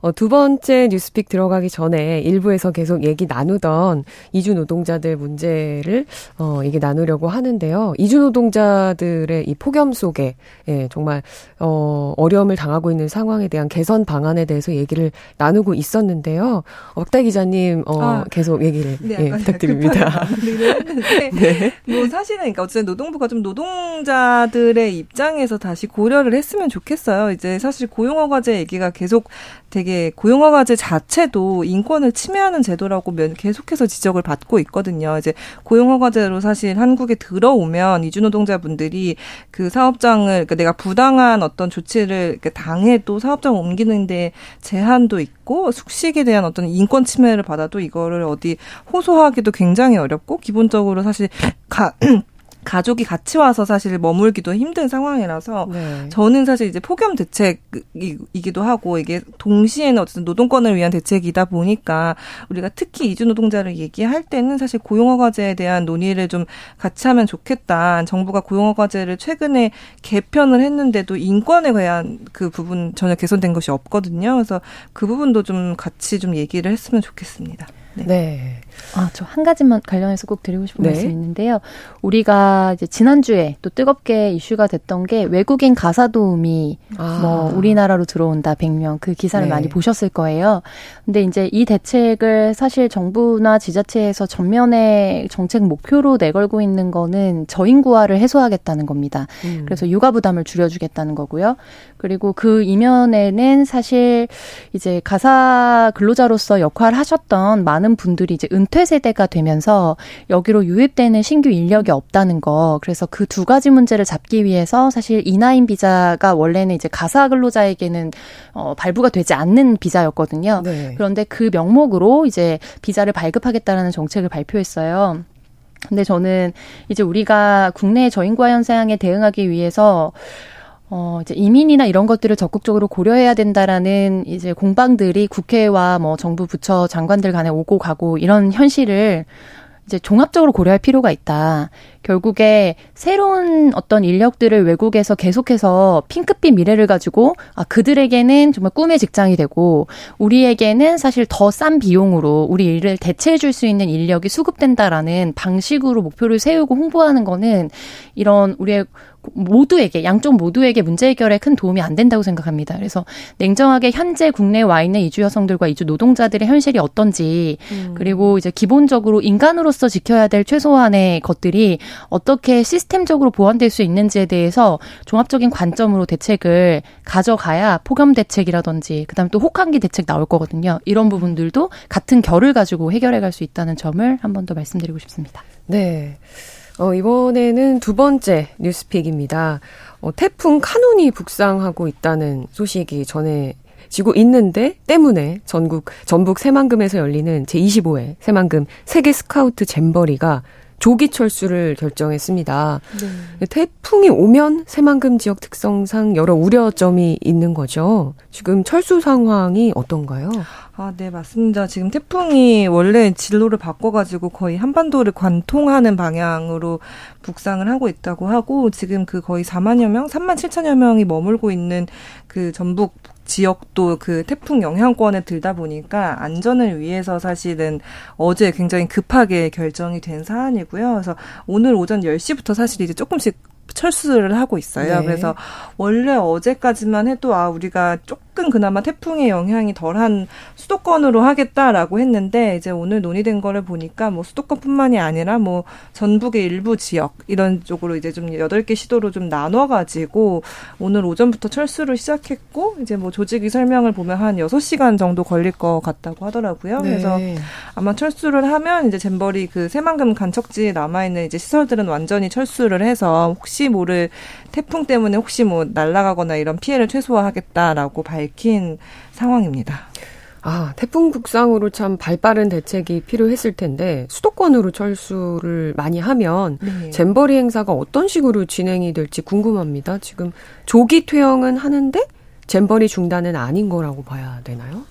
S2: 어, 두 번째 뉴스픽 들어가기 전에 일부에서 계속 얘기 나누던 이주 노동자들 문제를 어, 얘기 나누려고 하는데요. 이주 노동자들의 이 폭염 속에 예, 정말 어, 어려움을 당하고 있는 상황에 대한 개선 방안에 대해서 얘기를 나누고 있었는데요. 박다 기자님 어, 아, 계속 얘기를 네, 예, 부탁드립니다. <laughs>
S3: 네. 뭐 사실은 그러니까 어쨌든 노동부가 좀 노동자들의 입장에서 다시 고려를 했으면 좋겠어요. 이제 사실 고용허가제 얘기가 계속 되게 고용허가제 자체도 인권을 침해하는 제도라고 계속해서 지적을 받고 있거든요. 이제 고용허가제로 사실 한국에 들어오면 이주노동자분들이 그 사업장을 그러니까 내가 부당한 어떤 조치를 당해도 사업장 옮기는데 제한도 있고 숙식에 대한 어떤 인권 침해를 받아도 이거를 어디 호소하기도 굉장히 어렵고 기본적으로 사실 가 <clears throat> 가족이 같이 와서 사실 머물기도 힘든 상황이라서 네. 저는 사실 이제 폭염 대책이기도 하고 이게 동시에는 어쨌든 노동권을 위한 대책이다 보니까 우리가 특히 이주 노동자를 얘기할 때는 사실 고용허가제에 대한 논의를 좀 같이 하면 좋겠다. 정부가 고용허가제를 최근에 개편을 했는데도 인권에 대한 그 부분 전혀 개선된 것이 없거든요. 그래서 그 부분도 좀 같이 좀 얘기를 했으면 좋겠습니다.
S2: 네. 네.
S4: 아, 저 한 가지만 관련해서 꼭 드리고 싶은 네. 말씀이 있는데요. 우리가 이제 지난주에 또 뜨겁게 이슈가 됐던 게 외국인 가사 도우미 아. 뭐 우리나라로 들어온다 100명 그 기사를 네. 많이 보셨을 거예요. 근데 이제 이 대책을 사실 정부나 지자체에서 전면에 정책 목표로 내걸고 있는 거는 저인구화를 해소하겠다는 겁니다. 음. 그래서 육아 부담을 줄여주겠다는 거고요. 그리고 그 이면에는 사실 이제 가사 근로자로서 역할을 하셨던 많은 분들이 이제 은퇴 세대가 되면서 여기로 유입되는 신규 인력이 없다는 거. 그래서 그 두 가지 문제를 잡기 위해서 사실 이나인 비자가 원래는 이제 가사 근로자에게는 어, 발부가 되지 않는 비자였거든요. 네. 그런데 그 명목으로 이제 비자를 발급하겠다라는 정책을 발표했어요. 근데 저는 이제 우리가 국내 저인구화 현상에 대응하기 위해서 어, 이제 이민이나 이런 것들을 적극적으로 고려해야 된다라는 이제 공방들이 국회와 뭐 정부 부처 장관들 간에 오고 가고 이런 현실을 이제 종합적으로 고려할 필요가 있다. 결국에 새로운 어떤 인력들을 외국에서 계속해서 핑크빛 미래를 가지고 아 그들에게는 정말 꿈의 직장이 되고 우리에게는 사실 더 싼 비용으로 우리 일을 대체해 줄 수 있는 인력이 수급된다라는 방식으로 목표를 세우고 홍보하는 거는 이런 우리의 모두에게 양쪽 모두에게 문제 해결에 큰 도움이 안 된다고 생각합니다. 그래서 냉정하게 현재 국내에 와 있는 이주 여성들과 이주 노동자들의 현실이 어떤지 음. 그리고 이제 기본적으로 인간으로서 지켜야 될 최소한의 것들이 어떻게 시스템적으로 보완될 수 있는지에 대해서 종합적인 관점으로 대책을 가져가야 폭염 대책이라든지 그다음에 또 혹한기 대책 나올 거거든요. 이런 부분들도 같은 결을 가지고 해결해 갈 수 있다는 점을 한 번 더 말씀드리고 싶습니다.
S2: 네. 어, 이번에는 두 번째 뉴스픽입니다. 어, 태풍 카눈이 북상하고 있다는 소식이 전해 지고 있는데 때문에 전국 전북 새만금에서 열리는 제25회 새만금 세계 스카우트 잼버리가 조기 철수를 결정했습니다. 네. 태풍이 오면 새만금 지역 특성상 여러 우려점이 있는 거죠. 지금 철수 상황이 어떤가요?
S3: 아, 네, 맞습니다. 지금 태풍이 원래 진로를 바꿔가지고 거의 한반도를 관통하는 방향으로 북상을 하고 있다고 하고 지금 그 거의 4만여 명, 3만 7천여 명이 머물고 있는 그 전북 지역도 그 태풍 영향권에 들다 보니까 안전을 위해서 사실은 어제 굉장히 급하게 결정이 된 사안이고요. 그래서 오늘 오전 10시부터 사실 이제 조금씩 철수를 하고 있어요. 네. 그래서 원래 어제까지만 해도 아 우리가 조금 조금 그나마 태풍의 영향이 덜한 수도권으로 하겠다라고 했는데 이제 오늘 논의된 거를 보니까 뭐 수도권뿐만이 아니라 뭐 전북의 일부 지역 이런 쪽으로 이제 좀 여덟 개 시도로 좀 나눠 가지고 오늘 오전부터 철수를 시작했고 이제 뭐 조직위 설명을 보면 한 여섯 시간 정도 걸릴 것 같다고 하더라고요. 네. 그래서 아마 철수를 하면 이제 잼버리 그 새만금 간척지에 남아 있는 이제 시설들은 완전히 철수를 해서 혹시 모를 태풍 때문에 혹시 뭐 날아가거나 이런 피해를 최소화하겠다라고 밝힌 상황입니다.
S2: 아, 태풍 북상으로 참 발빠른 대책이 필요했을 텐데 수도권으로 철수를 많이 하면 네. 잼버리 행사가 어떤 식으로 진행이 될지 궁금합니다. 지금 조기 퇴영은 하는데 잼버리 중단은 아닌 거라고 봐야 되나요?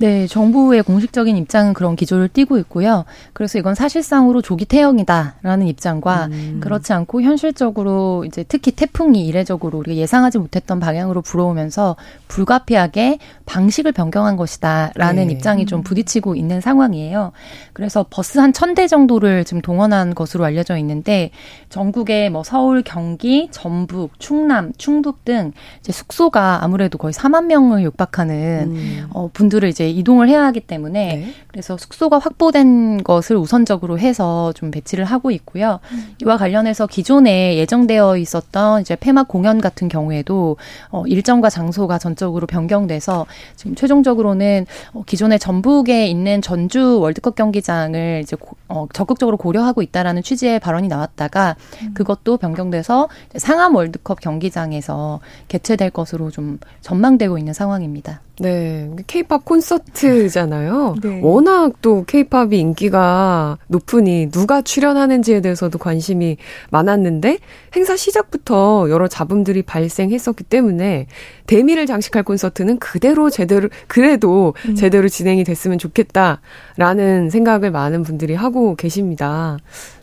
S4: 네, 정부의 공식적인 입장은 그런 기조를 띠고 있고요. 그래서 이건 사실상으로 조기 태형이다라는 입장과 음. 그렇지 않고 현실적으로 이제 특히 태풍이 이례적으로 우리가 예상하지 못했던 방향으로 불어오면서 불가피하게 방식을 변경한 것이다라는 네. 입장이 좀 부딪히고 있는 상황이에요. 그래서 버스 한 천 대 정도를 지금 동원한 것으로 알려져 있는데 전국에 뭐 서울, 경기, 전북, 충남, 충북 등 이제 숙소가 아무래도 거의 4만 명을 육박하는 음. 어, 분들을 이제 이동을 해야 하기 때문에 네. 그래서 숙소가 확보된 것을 우선적으로 해서 좀 배치를 하고 있고요. 음. 이와 관련해서 기존에 예정되어 있었던 이제 폐막 공연 같은 경우에도 어, 일정과 장소가 전적으로 변경돼서 지금 최종적으로는 어, 기존에 전북에 있는 전주 월드컵 경기장을 이제 고, 어, 적극적으로 고려하고 있다라는 취지의 발언이 나왔다가 음. 그것도 변경돼서 상암 월드컵 경기장에서 개최될 것으로 좀 전망되고 있는 상황입니다.
S2: 네. 케이팝 콘서트잖아요. <laughs> 네. 워낙 또 케이팝이 인기가 높으니 누가 출연하는지에 대해서도 관심이 많았는데 행사 시작부터 여러 잡음들이 발생했었기 때문에 대미를 장식할 콘서트는 그대로 제대로 그래도 음. 제대로 진행이 됐으면 좋겠다라는 생각을 많은 분들이 하고 계십니다.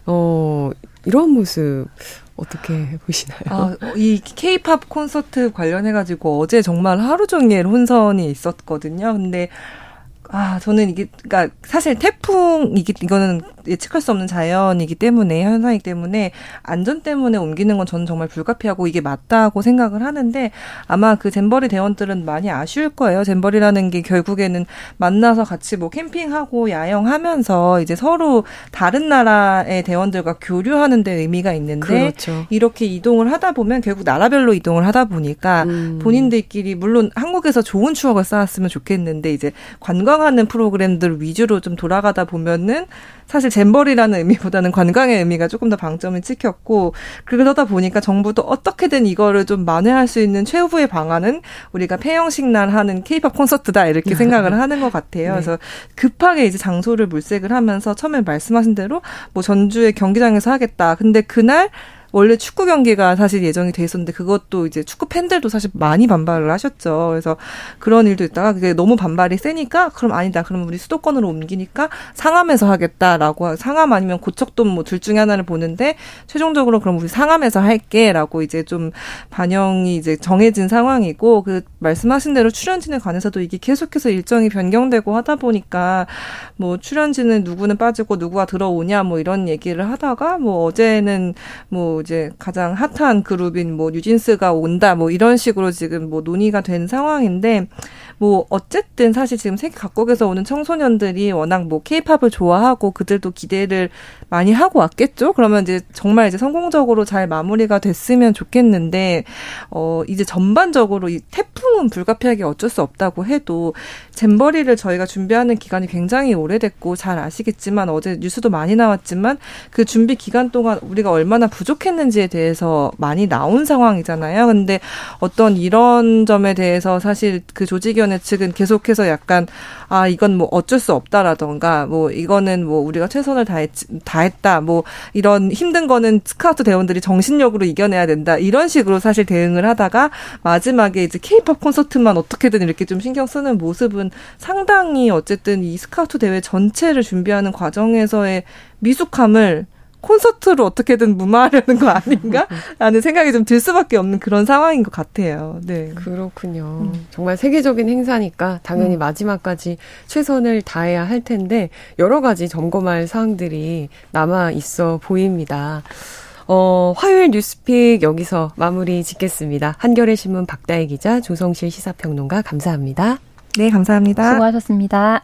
S2: 어, 이런 모습 어떻게 보시나요? 아,
S3: 이 케이팝 콘서트 관련해가지고 어제 정말 하루 종일 혼선이 있었거든요. 근데 아, 저는 이게, 그니까, 사실 태풍이기, 이거는 예측할 수 없는 자연이기 때문에, 현상이기 때문에, 안전 때문에 옮기는 건 저는 정말 불가피하고 이게 맞다고 생각을 하는데, 아마 그 잼버리 대원들은 많이 아쉬울 거예요. 잼버리라는 게 결국에는 만나서 같이 뭐 캠핑하고 야영하면서 이제 서로 다른 나라의 대원들과 교류하는 데 의미가 있는데, 그렇죠. 이렇게 이동을 하다 보면 결국 나라별로 이동을 하다 보니까 음. 본인들끼리, 물론 한국에서 좋은 추억을 쌓았으면 좋겠는데, 이제 관광 관광하는 프로그램들 위주로 좀 돌아가다 보면은 사실 잼버리라는 의미보다는 관광의 의미가 조금 더 방점을 찍혔고 그러다 보니까 정부도 어떻게든 이거를 좀 만회할 수 있는 최후의 방안은 우리가 폐영식 날 하는 케이팝 콘서트다 이렇게 <laughs> 생각을 하는 것 같아요. 네. 그래서 급하게 이제 장소를 물색을 하면서 처음에 말씀하신 대로 뭐 전주의 경기장에서 하겠다. 근데 그날 원래 축구 경기가 사실 예정이 돼 있었는데 그것도 이제 축구 팬들도 사실 많이 반발을 하셨죠. 그래서 그런 일도 있다가 그게 너무 반발이 세니까 그럼 아니다. 그러면 우리 수도권으로 옮기니까 상암에서 하겠다라고 상암 아니면 고척돔 뭐 둘 중에 하나를 보는데 최종적으로 그럼 우리 상암에서 할게라고 이제 좀 반영이 이제 정해진 상황이고 그 말씀하신 대로 출연진에 관해서도 이게 계속해서 일정이 변경되고 하다 보니까 뭐 출연진은 누구는 빠지고 누구가 들어오냐 뭐 이런 얘기를 하다가 뭐 어제는 뭐 이제 가장 핫한 그룹인 뭐 뉴진스가 온다 뭐 이런 식으로 지금 뭐 논의가 된 상황인데 뭐 어쨌든 사실 지금 세계 각국에서 오는 청소년들이 워낙 뭐 케이팝을 좋아하고 그들도 기대를 많이 하고 왔겠죠. 그러면 이제 정말 이제 성공적으로 잘 마무리가 됐으면 좋겠는데 어 이제 전반적으로 이 태풍은 불가피하게 어쩔 수 없다고 해도 잼버리를 저희가 준비하는 기간이 굉장히 오래됐고 잘 아시겠지만 어제 뉴스도 많이 나왔지만 그 준비 기간 동안 우리가 얼마나 부족했는지 에 대해서 많이 나온 상황이잖아요. 근데 어떤 이런 점에 대해서 사실 그 조직위원회 측은 계속해서 약간 아 이건 뭐 어쩔 수 없다라던가 뭐 이거는 뭐 우리가 최선을 다했 다했다 뭐 이런 힘든 거는 스카우트 대원들이 정신력으로 이겨내야 된다 이런 식으로 사실 대응을 하다가 마지막에 이제 케이팝 콘서트만 어떻게든 이렇게 좀 신경 쓰는 모습은 상당히 어쨌든 이 스카우트 대회 전체를 준비하는 과정에서의 미숙함을 콘서트로 어떻게든 무마하려는 거 아닌가? <laughs> 라는 생각이 좀 들 수밖에 없는 그런 상황인 것 같아요. 네.
S2: 그렇군요. 음. 정말 세계적인 행사니까 당연히 음. 마지막까지 최선을 다해야 할 텐데 여러 가지 점검할 사항들이 남아 있어 보입니다. 어, 화요일 뉴스픽 여기서 마무리 짓겠습니다. 한겨레 신문 박다혜 기자, 조성실 시사평론가 감사합니다.
S3: 네, 감사합니다.
S4: 수고하셨습니다.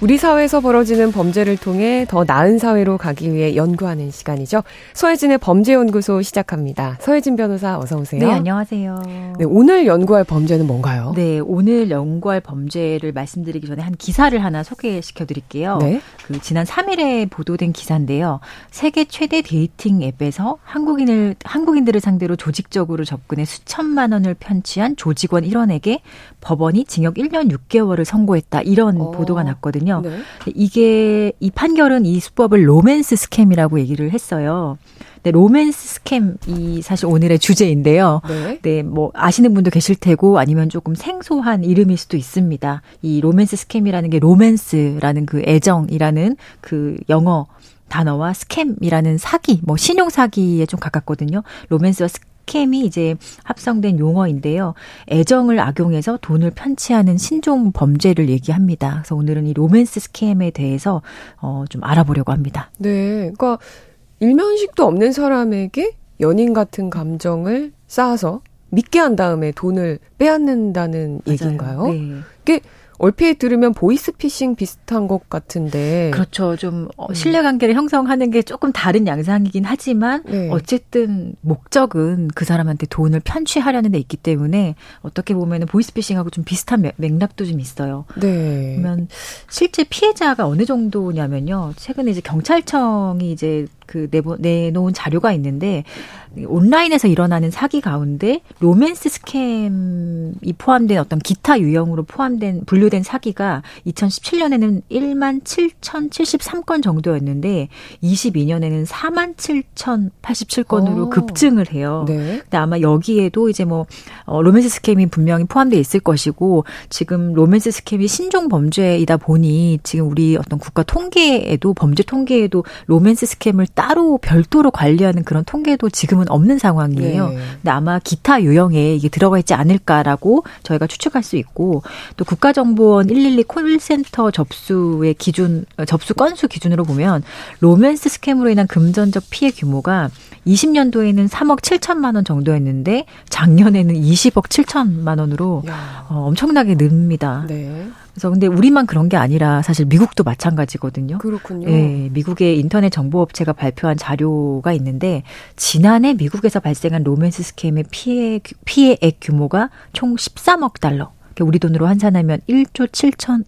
S2: 우리 사회에서 벌어지는 범죄를 통해 더 나은 사회로 가기 위해 연구하는 시간이죠. 서혜진의 범죄연구소 시작합니다. 서혜진 변호사 어서 오세요.
S5: 네, 안녕하세요.
S2: 네, 오늘 연구할 범죄는 뭔가요?
S5: 네, 오늘 연구할 범죄를 말씀드리기 전에 한 기사를 하나 소개시켜 드릴게요. 네. 그 지난 3일에 보도된 기사인데요. 세계 최대 dating 앱에서 한국인을 한국인들을 상대로 조직적으로 접근해 수천만 원을 편취한 조직원 일원에게 법원이 징역 1년 6개월을 선고했다. 이런 어. 보도가 났거든요. 네. 이게 이 판결은 이 수법을 romance scam이라고 얘기를 했어요. 네, romance scam이 사실 오늘의 주제인데요. 네. 네, 뭐 아시는 분도 계실 테고 아니면 조금 생소한 이름일 수도 있습니다. 이 romance scam이라는 게 romance라는 그 애정이라는 그 영어 단어와 scam이라는 사기, 뭐 신용 사기에 좀 가깝거든요. romance와 스 scam이 이제 합성된 용어인데요. 애정을 악용해서 돈을 편취하는 신종 범죄를 얘기합니다. 그래서 오늘은 이 romance scam에 대해서 어, 좀 알아보려고 합니다.
S2: 네. 그러니까 일면식도 없는 사람에게 연인 같은 감정을 쌓아서 믿게 한 다음에 돈을 빼앗는다는 맞아요. 얘기인가요? 네. 이게 얼핏 들으면 보이스피싱 비슷한 것 같은데.
S5: 그렇죠. 좀 어, 음. 신뢰관계를 형성하는 게 조금 다른 양상이긴 하지만 네. 어쨌든 목적은 그 사람한테 돈을 편취하려는 데 있기 때문에 어떻게 보면 보이스피싱하고 좀 비슷한 맥락도 좀 있어요. 네. 그러면 실제 피해자가 어느 정도냐면요. 최근에 이제 경찰청이 이제 그 내보, 내놓은 자료가 있는데 온라인에서 일어나는 사기 가운데 romance scam이 포함된 어떤 기타 유형으로 포함된 분류된 사기가 2017년에는 1만 7,073건 정도였는데 22년에는 4만 7,087건으로 오. 급증을 해요. 네. 근데 아마 여기에도 이제 뭐 어, romance scam이 분명히 포함돼 있을 것이고 지금 romance scam이 신종 범죄이다 보니 지금 우리 어떤 국가 통계에도 범죄 통계에도 romance scam을 따로 별도로 관리하는 그런 통계도 지금은 없는 상황이에요. 네. 근데 아마 기타 유형에 이게 들어가 있지 않을까라고 저희가 추측할 수 있고 또 국가정보원 112 콜센터 접수의 기준 접수 건수 기준으로 보면 romance scam으로 인한 금전적 피해 규모가 20년도에는 3억 7천만 원 정도였는데 작년에는 20억 7천만 원으로 어, 엄청나게 늡니다. 네. 그래서 근데 우리만 그런 게 아니라 사실 미국도 마찬가지거든요.
S2: 그렇군요.
S5: 예, 미국의 인터넷 정보 업체가 발표한 자료가 있는데 지난해 미국에서 발생한 romance scam의 피해 피해액 규모가 총 13억 달러. 우리 돈으로 환산하면 1조 7천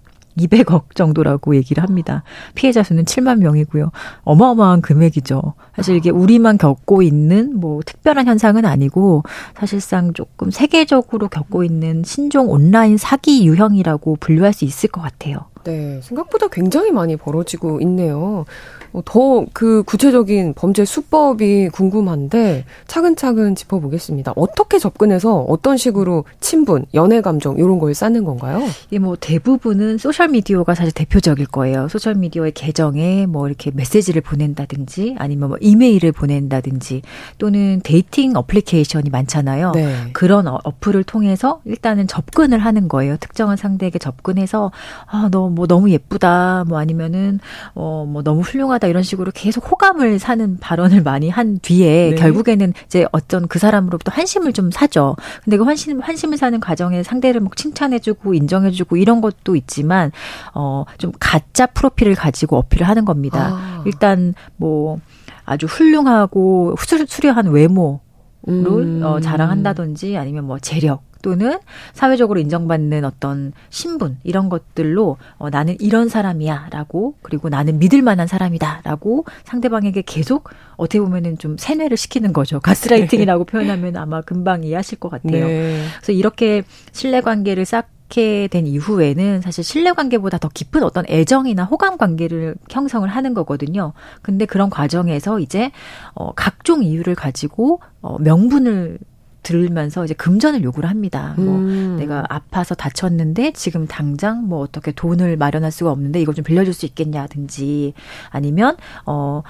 S5: 200억 정도라고 얘기를 합니다. 피해자 수는 7만 명이고요. 어마어마한 금액이죠. 사실 이게 우리만 겪고 있는 뭐 특별한 현상은 아니고 사실상 조금 세계적으로 겪고 있는 신종 온라인 사기 유형이라고 분류할 수 있을 것 같아요.
S2: 네, 생각보다 굉장히 많이 벌어지고 있네요. 어, 더그 구체적인 범죄 수법이 궁금한데 차근차근 짚어보겠습니다. 어떻게 접근해서 어떤 식으로 친분, 연애 감정 이런 걸 쌓는 건가요?
S5: 예, 뭐 대부분은 소셜 미디어가 사실 대표적일 거예요. 소셜 미디어의 계정에 뭐 이렇게 메시지를 보낸다든지 아니면 뭐 이메일을 보낸다든지 또는 dating 어플리케이션이 많잖아요. 네. 그런 어, 어플을 통해서 일단은 접근을 하는 거예요. 특정한 상대에게 접근해서 아, 너 뭐 너무 예쁘다. 뭐 아니면은 어 뭐 너무 훌륭하다. 이상형이다 이런 식으로 계속 호감을 사는 발언을 많이 한 뒤에 네. 결국에는 이제 어떤 그 사람으로부터 환심을 좀 사죠. 근데 그 환심 환심을 사는 과정에 상대를 막 칭찬해주고 인정해주고 이런 것도 있지만 어 좀 가짜 프로필을 가지고 어필을 하는 겁니다. 아. 일단 뭐 아주 훌륭하고 수려한 외모 를 음. 어, 자랑한다든지 아니면 뭐 재력 또는 사회적으로 인정받는 어떤 신분 이런 것들로 어, 나는 이런 사람이야라고 그리고 나는 믿을 만한 사람이다라고 상대방에게 계속 어떻게 보면은 좀 세뇌를 시키는 거죠. <laughs> 가스라이팅이라고 표현하면 아마 금방 이해하실 것 같아요. 네. 그래서 이렇게 신뢰 관계를 쌓 그렇게 된 이후에는 사실 신뢰 관계보다 더 깊은 어떤 애정이나 호감 관계를 형성을 하는 거거든요. 근데 그런 과정에서 이제 어 각종 이유를 가지고 어 명분을 들으면서 이제 금전을 요구를 합니다. 뭐 음. 내가 아파서 다쳤는데 지금 당장 뭐 어떻게 돈을 마련할 수가 없는데 이걸 좀 빌려줄 수 있겠냐든지 아니면 어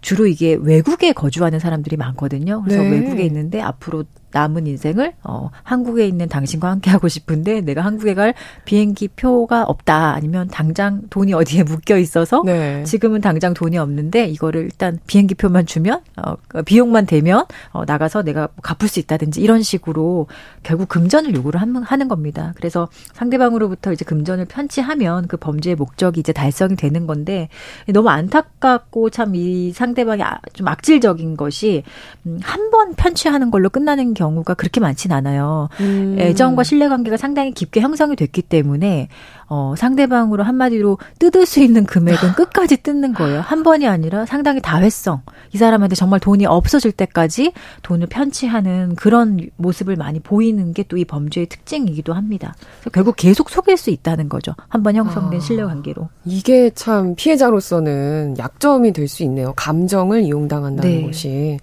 S5: 주로 이게 외국에 거주하는 사람들이 많거든요. 그래서 네. 외국에 있는데 앞으로 남은 인생을 어 한국에 있는 당신과 함께 하고 싶은데 내가 한국에 갈 비행기 표가 없다 아니면 당장 돈이 어디에 묶여 있어서 네. 지금은 당장 돈이 없는데 이거를 일단 비행기 표만 주면 어 비용만 되면 어 나가서 내가 갚을 수 있다든지 이런 식으로 결국 금전을 요구를 하는 겁니다. 그래서 상대방으로부터 이제 금전을 편취하면 그 범죄의 목적이 이제 달성이 되는 건데 너무 안타깝고 참 이 상대방이 아, 좀 악질적인 것이 음, 한번 편취하는 걸로 끝나는 경우가 그렇게 많진 않아요. 음. 애정과 신뢰관계가 상당히 깊게 형성이 됐기 때문에 어, 상대방으로 한마디로 뜯을 수 있는 금액은 끝까지 뜯는 거예요. 한 번이 아니라 상당히 다회성. 이 사람한테 정말 돈이 없어질 때까지 돈을 편취하는 그런 모습을 많이 보이는 게 또 이 범죄의 특징이기도 합니다. 결국 계속 속일 수 있다는 거죠. 한 번 형성된 아, 신뢰관계로.
S2: 이게 참 피해자로서는 약점이 될 수 있네요. 감정을 이용당한다는 네. 것이.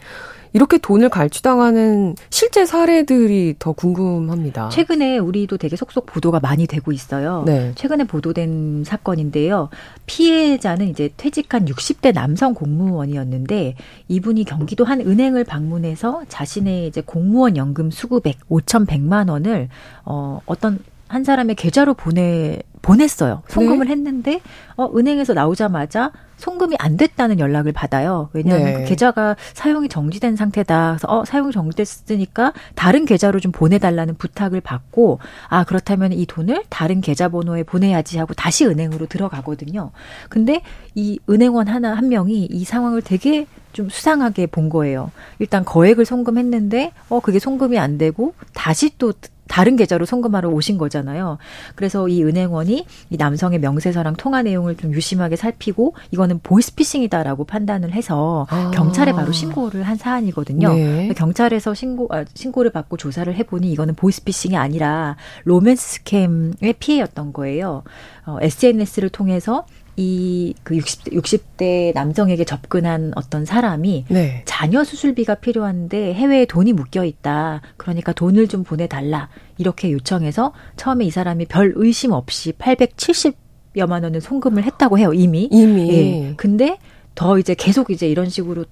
S2: 이렇게 돈을 갈취당하는 실제 사례들이 더 궁금합니다.
S5: 최근에 우리도 되게 속속 보도가 많이 되고 있어요. 네. 최근에 보도된 사건인데요. 피해자는 이제 퇴직한 60대 남성 공무원이었는데 이분이 경기도 한 은행을 방문해서 자신의 이제 공무원 연금 수급액 5,100만 원을 어 어떤 한 사람의 계좌로 보내 보냈어요. 송금을 네. 했는데 어 은행에서 나오자마자 송금이 안 됐다는 연락을 받아요. 왜냐하면 네. 그 계좌가 사용이 정지된 상태다. 그래서 어 사용이 정지됐으니까 다른 계좌로 좀 보내달라는 부탁을 받고 아 그렇다면 이 돈을 다른 계좌 번호에 보내야지 하고 다시 은행으로 들어가거든요. 근데 이 은행원 하나 한 명이 이 상황을 되게 좀 수상하게 본 거예요. 일단 거액을 송금했는데 어 그게 송금이 안 되고 다시 또 다른 계좌로 송금하러 오신 거잖아요. 그래서 이 은행원이 이 남성의 명세서랑 통화 내용을 좀 유심하게 살피고 이거는 보이스피싱이다라고 판단을 해서 아. 경찰에 바로 신고를 한 사안이거든요. 네. 경찰에서 신고 아, 신고를 받고 조사를 해보니 이거는 보이스피싱이 아니라 romance scam의 피해였던 거예요. 어, SNS를 통해서 이 그 60, 60대 남성에게 접근한 어떤 사람이 네. 자녀 수술비가 필요한데 해외에 돈이 묶여 있다. 그러니까 돈을 좀 보내달라. 이렇게 요청해서 처음에 이 사람이 별 의심 없이 870여만 원을 송금을 했다고 해요. 이미.
S2: 이미. 예.
S5: 근데 더 이제 계속 이제 이런 식으로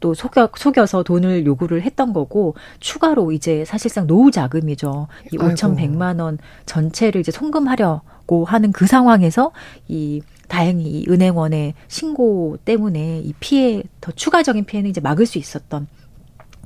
S5: 또 속여, 속여서 돈을 요구를 했던 거고 추가로 이제 사실상 노후 자금이죠. 이 5,100만 원 전체를 이제 송금하려고 하는 그 상황에서 이 다행히 이 은행원의 신고 때문에 이 피해 더 추가적인 피해는 이제 막을 수 있었던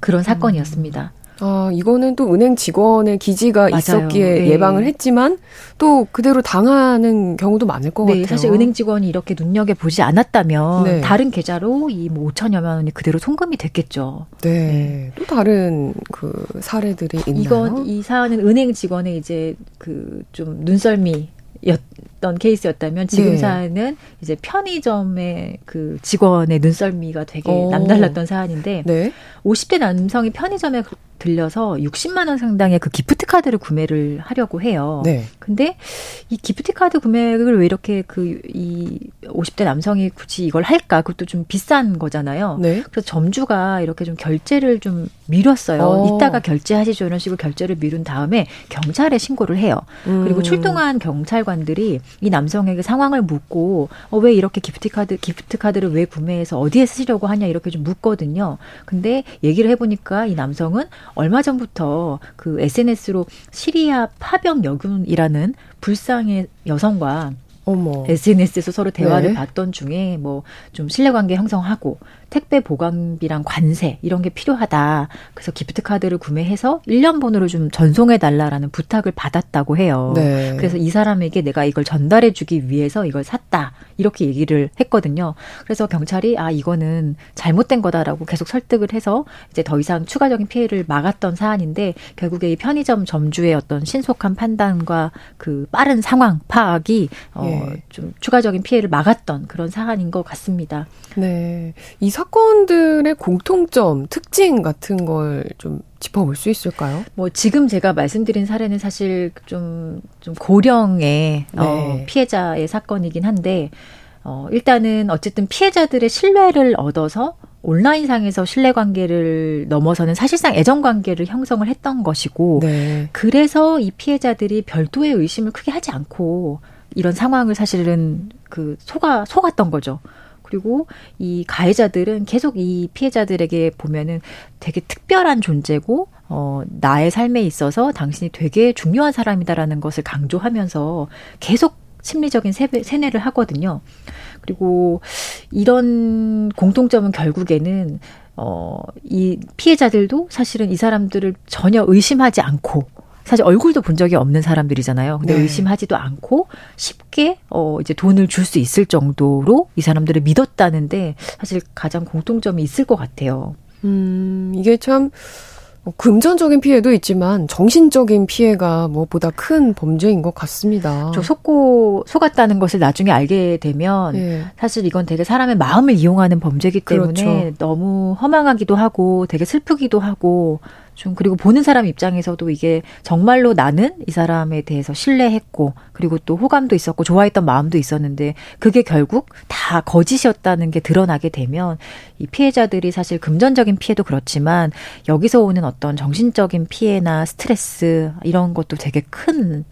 S5: 그런 사건이었습니다. 음.
S2: 아, 이거는 또 은행 직원의 기지가 맞아요. 있었기에 네. 예방을 했지만 또 그대로 당하는 경우도 많을 것 네, 같아요.
S5: 사실 은행 직원이 이렇게 눈여겨 보지 않았다면 네. 다른 계좌로 이뭐 5천여만 원이 그대로 송금이 됐겠죠.
S2: 네. 네. 또 다른 그 사례들이 있나요?
S5: 이건 이 사안은 은행 직원의 이제 그 좀 눈썰미 였던 케이스였다면 지금 네. 사안은 이제 편의점의 그 직원의 눈썰미가 되게 오. 남달랐던 사안인데 네. 50대 남성이 편의점에 들려서 60만 원 상당의 그 gift card를 구매를 하려고 해요. 네. 근데 이 gift card 구매를 왜 이렇게 그 이 50대 남성이 굳이 이걸 할까? 그것도 좀 비싼 거잖아요. 네. 그래서 점주가 이렇게 좀 결제를 좀 미뤘어요. 오. 이따가 결제하시죠. 이런 식으로 결제를 미룬 다음에 경찰에 신고를 해요. 음. 그리고 출동한 경찰관들이 이 남성에게 상황을 묻고 어, 왜 이렇게 gift card gift card를 왜 구매해서 어디에 쓰시려고 하냐 이렇게 좀 묻거든요. 근데 얘기를 해보니까 이 남성은 얼마 전부터 그 SNS로 시리아 파병 여군이라는 불상의 여성과 어머. SNS에서 서로 대화를 네. 봤던 중에 뭐 좀 신뢰 관계 형성하고 택배 보관비랑 관세 이런 게 필요하다. 그래서 기프트 카드를 구매해서 1년 번호를 좀 전송해 달라라는 부탁을 받았다고 해요. 네. 그래서 이 사람에게 내가 이걸 전달해 주기 위해서 이걸 샀다. 이렇게 얘기를 했거든요. 그래서 경찰이 아 이거는 잘못된 거다라고 계속 설득을 해서 이제 더 이상 추가적인 피해를 막았던 사안인데 결국에 이 편의점 점주의 어떤 신속한 판단과 그 빠른 상황 파악이 어좀 예. 추가적인 피해를 막았던 그런 사안인 것 같습니다.
S2: 네. 이 사건들의 공통점, 특징 같은 걸 좀 짚어볼 수 있을까요?
S5: 뭐 지금 제가 말씀드린 사례는 사실 좀, 좀 고령의 어, 네. 어, 피해자의 사건이긴 한데, 어, 일단은 어쨌든 피해자들의 신뢰를 얻어서 온라인상에서 신뢰관계를 넘어서는 사실상 애정관계를 형성을 했던 것이고, 네. 그래서 이 피해자들이 별도의 의심을 크게 하지 않고 이런 상황을 사실은 그 속아, 속았던 거죠. 그리고 이 가해자들은 계속 이 피해자들에게 보면은 되게 특별한 존재고 어 나의 삶에 있어서 당신이 되게 중요한 사람이다라는 것을 강조하면서 계속 심리적인 세뇌를 하거든요. 그리고 이런 공통점은 결국에는 어, 이 피해자들도 사실은 이 사람들을 전혀 의심하지 않고 사실 얼굴도 본 적이 없는 사람들이잖아요. 근데 네. 의심하지도 않고 쉽게 어 이제 돈을 줄 수 있을 정도로 이 사람들을 믿었다는데 사실 가장 공통점이 있을 것 같아요.
S2: 음, 이게 참뭐 금전적인 피해도 있지만 정신적인 피해가 무엇보다 큰 범죄인 것 같습니다.
S5: 저 속고 속았다는 것을 나중에 알게 되면 네. 사실 이건 되게 사람의 마음을 이용하는 범죄이기 때문에 그렇죠. 너무 허망하기도 하고 되게 슬프기도 하고 좀 그리고 보는 사람 입장에서도 이게 정말로 나는 이 사람에 대해서 신뢰했고 그리고 또 호감도 있었고 좋아했던 마음도 있었는데 그게 결국 다 거짓이었다는 게 드러나게 되면 이 피해자들이 사실 금전적인 피해도 그렇지만 여기서 오는 어떤 정신적인 피해나 스트레스 이런 것도 되게 큰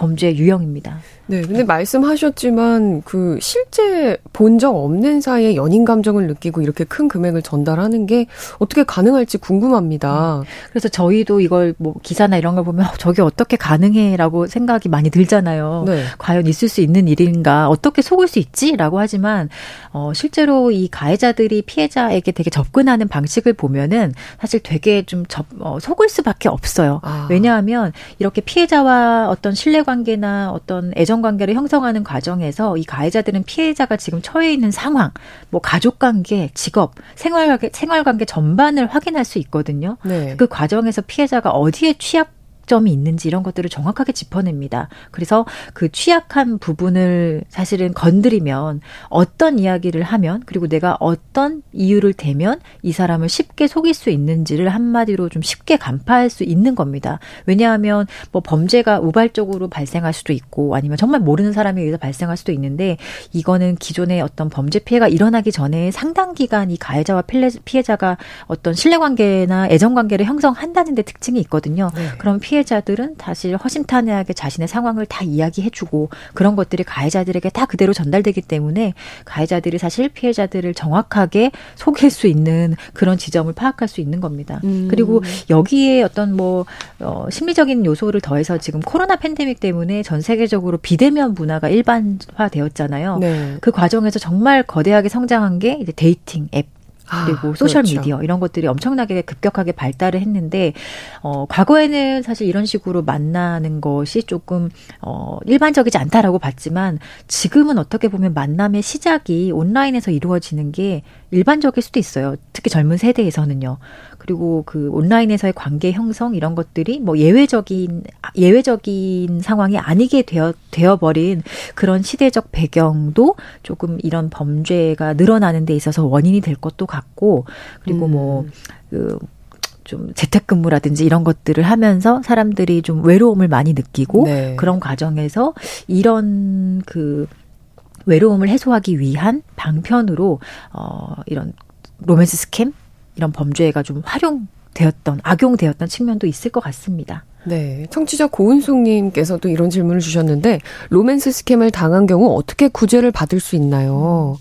S5: 범죄 유형입니다.
S2: 네, 근데 말씀하셨지만 그 실제 본 적 없는 사이에 연인 감정을 느끼고 이렇게 큰 금액을 전달하는 게 어떻게 가능할지 궁금합니다. 음,
S5: 그래서 저희도 이걸 뭐 기사나 이런 걸 보면 어, <laughs> 저게 어떻게 가능해라고 생각이 많이 들잖아요. 네. 과연 있을 수 있는 일인가? 어떻게 속을 수 있지라고 하지만 어 실제로 이 가해자들이 피해자에게 되게 접근하는 방식을 보면은 사실 되게 좀 접, 어, 속을 수밖에 없어요. 아. 왜냐하면 이렇게 피해자와 어떤 신뢰 관계나 어떤 애정 관계를 형성하는 과정에서 이 가해자들은 피해자가 지금 처해 있는 상황, 뭐 가족 관계, 직업, 생활 관계, 생활 관계 전반을 확인할 수 있거든요. 네. 그 과정에서 피해자가 어디에 취약 점이 있는지 이런 것들을 정확하게 짚어냅니다. 그래서 그 취약한 부분을 사실은 건드리면 어떤 이야기를 하면 그리고 내가 어떤 이유를 대면 이 사람을 쉽게 속일 수 있는지를 한마디로 좀 쉽게 간파할 수 있는 겁니다. 왜냐하면 뭐 범죄가 우발적으로 발생할 수도 있고 아니면 정말 모르는 사람에 의해서 발생할 수도 있는데 이거는 기존의 어떤 범죄 피해가 일어나기 전에 상당 기간 이 가해자와 피해자가 어떤 신뢰관계나 애정관계를 형성한다는 데 특징이 있거든요. 네. 그럼 피해 피해자들은 사실 허심탄회하게 자신의 상황을 다 이야기해주고 그런 것들이 가해자들에게 다 그대로 전달되기 때문에 가해자들이 사실 피해자들을 정확하게 속일 수 있는 그런 지점을 파악할 수 있는 겁니다. 음. 그리고 여기에 어떤 뭐 어, 심리적인 요소를 더해서 지금 코로나 팬데믹 때문에 전 세계적으로 비대면 문화가 일반화되었잖아요. 네. 그 과정에서 정말 거대하게 성장한 게 이제 dating 앱 그리고 아, 소셜 그렇죠. 미디어 이런 것들이 엄청나게 급격하게 발달을 했는데 어 과거에는 사실 이런 식으로 만나는 것이 조금 어 일반적이지 않다라고 봤지만 지금은 어떻게 보면 만남의 시작이 온라인에서 이루어지는 게 일반적일 수도 있어요. 특히 젊은 세대에서는요. 그리고 그 온라인에서의 관계 형성 이런 것들이 뭐 예외적인 예외적인 상황이 아니게 되어 되어 버린 그런 시대적 배경도 조금 이런 범죄가 늘어나는 데 있어서 원인이 될 것도 같고 그리고 뭐 음. 뭐그 좀 재택근무라든지 이런 것들을 하면서 사람들이 좀 외로움을 많이 느끼고 네. 그런 과정에서 이런 그 외로움을 해소하기 위한 방편으로 어 이런 로맨스 스캠 이런 범죄가 좀 활용되었던 악용되었던 측면도 있을 것 같습니다.
S2: 네. 청취자 고은숙님께서도 이런 질문을 주셨는데, 로맨스 스캠을 당한 경우 어떻게 구제를 받을 수 있나요?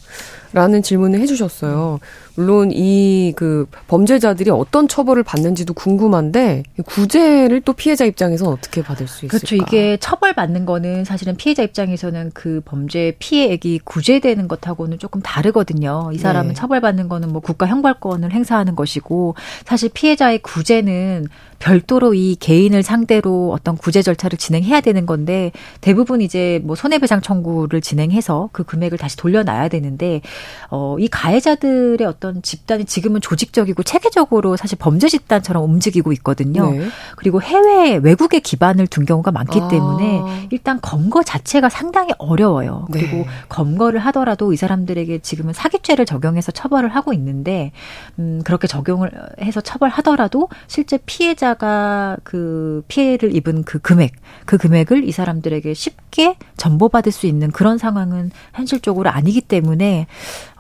S2: 라는 질문을 해주셨어요. 물론 이 그 범죄자들이 어떤 처벌을 받는지도 궁금한데 구제를 또 피해자 입장에서 어떻게 받을 수 있을까?
S5: 그렇죠. 이게 처벌 받는 거는 사실은 피해자 입장에서는 그 범죄 피해액이 구제되는 것하고는 조금 다르거든요. 이 사람은 네. 처벌 받는 거는 뭐 국가 형벌권을 행사하는 것이고 사실 피해자의 구제는 별도로 이 개인을 상대로 어떤 구제 절차를 진행해야 되는 건데 대부분 이제 뭐 손해배상 청구를 진행해서 그 금액을 다시 돌려놔야 되는데 어, 이 가해자들의 어떤 집단이 지금은 조직적이고 체계적으로 사실 범죄 집단처럼 움직이고 있거든요. 네. 그리고 해외 외국에 기반을 둔 경우가 많기 아. 때문에 일단 검거 자체가 상당히 어려워요. 네. 그리고 네. 검거를 하더라도 이 사람들에게 지금은 사기죄를 적용해서 처벌을 하고 있는데 음, 그렇게 적용을 해서 처벌하더라도 실제 피해자 피해자가 그 피해를 입은 그 금액, 그 금액을 이 사람들에게 쉽게 전보받을 수 있는 그런 상황은 현실적으로 아니기 때문에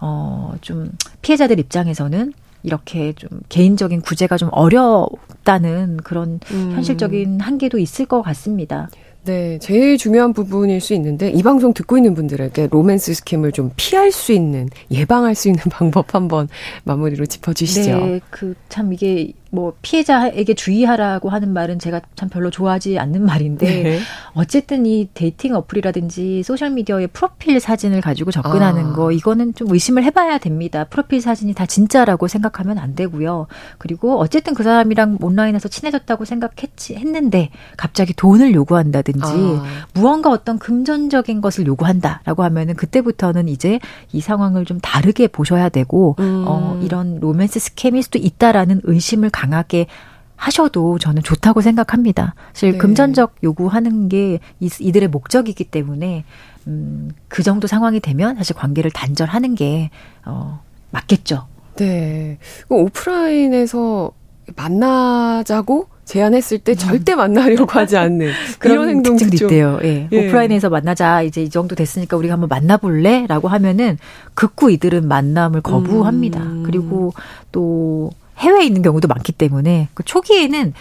S5: 어 좀 피해자들 입장에서는 이렇게 좀 개인적인 구제가 좀 어렵다는 그런 음. 현실적인 한계도 있을 것 같습니다.
S2: 네, 제일 중요한 부분일 수 있는데 이 방송 듣고 있는 분들에게 로맨스 scam을 좀 피할 수 있는 예방할 수 있는 <laughs> 방법 한번 마무리로 짚어주시죠.
S5: 네, 그 참 이게 뭐 피해자에게 주의하라고 하는 말은 제가 참 별로 좋아하지 않는 말인데 네. 어쨌든 이 dating 어플이라든지 소셜 미디어의 프로필 사진을 가지고 접근하는 아. 거 이거는 좀 의심을 해봐야 됩니다. 프로필 사진이 다 진짜라고 생각하면 안 되고요. 그리고 어쨌든 그 사람이랑 온라인에서 친해졌다고 생각했지 했는데 갑자기 돈을 요구한다든지 아. 무언가 어떤 금전적인 것을 요구한다라고 하면은 그때부터는 이제 이 상황을 좀 다르게 보셔야 되고 음. 어 이런 로맨스 스캠일 수도 있다라는 의심을 강하게 하셔도 저는 좋다고 생각합니다. 사실 네. 금전적 요구하는 게 이들의 목적이기 때문에 음, 그 정도 상황이 되면 사실 관계를 단절하는 게 어, 맞겠죠.
S2: 네. 오프라인에서 만나자고 제안했을 때 음. 절대 만나려고 하지 않는 <laughs> 그런
S5: 특징도 있대요. 예. 예. 오프라인에서 만나자 이제 이 정도 됐으니까 우리가 한번 만나볼래라고 하면은 극구 이들은 만남을 거부합니다. 음. 그리고 또 해외에 있는 경우도 많기 때문에 그 초기에는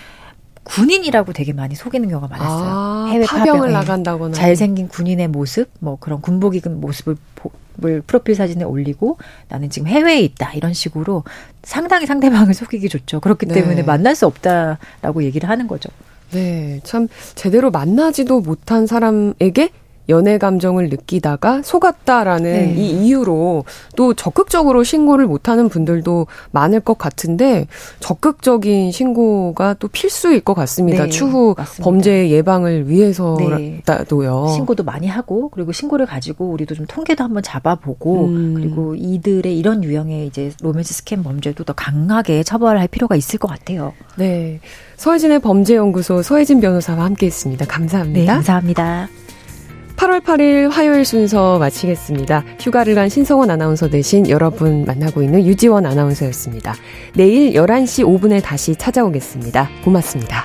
S5: 군인이라고 되게 많이 속이는 경우가 많았어요.
S2: 아, 해외 파병을 나간다거나
S5: 잘생긴 군인의 모습, 뭐 그런 군복 입은 모습을 을 프로필 사진에 올리고 나는 지금 해외에 있다 이런 식으로 상당히 상대방을 속이기 좋죠. 그렇기 네. 때문에 만날 수 없다라고 얘기를 하는 거죠.
S2: 네, 참 제대로 만나지도 못한 사람에게 연애 감정을 느끼다가 속았다라는 네. 이 이유로 또 적극적으로 신고를 못하는 분들도 많을 것 같은데 적극적인 신고가 또 필수일 것 같습니다. 네, 추후 맞습니다. 범죄 예방을 위해서라도요.
S5: 네. 신고도 많이 하고 그리고 신고를 가지고 우리도 좀 통계도 한번 잡아보고 음. 그리고 이들의 이런 유형의 이제 로맨스 스캠 범죄도 더 강하게 처벌할 필요가 있을 것 같아요.
S2: 네. 서혜진의 범죄연구소 서혜진 변호사와 함께했습니다. 감사합니다. 네,
S5: 감사합니다.
S2: 8월 8일 화요일 순서 마치겠습니다. 휴가를 간 신성원 아나운서 대신 여러분 만나고 있는 유지원 아나운서였습니다. 내일 11시 5분에 다시 찾아오겠습니다. 고맙습니다.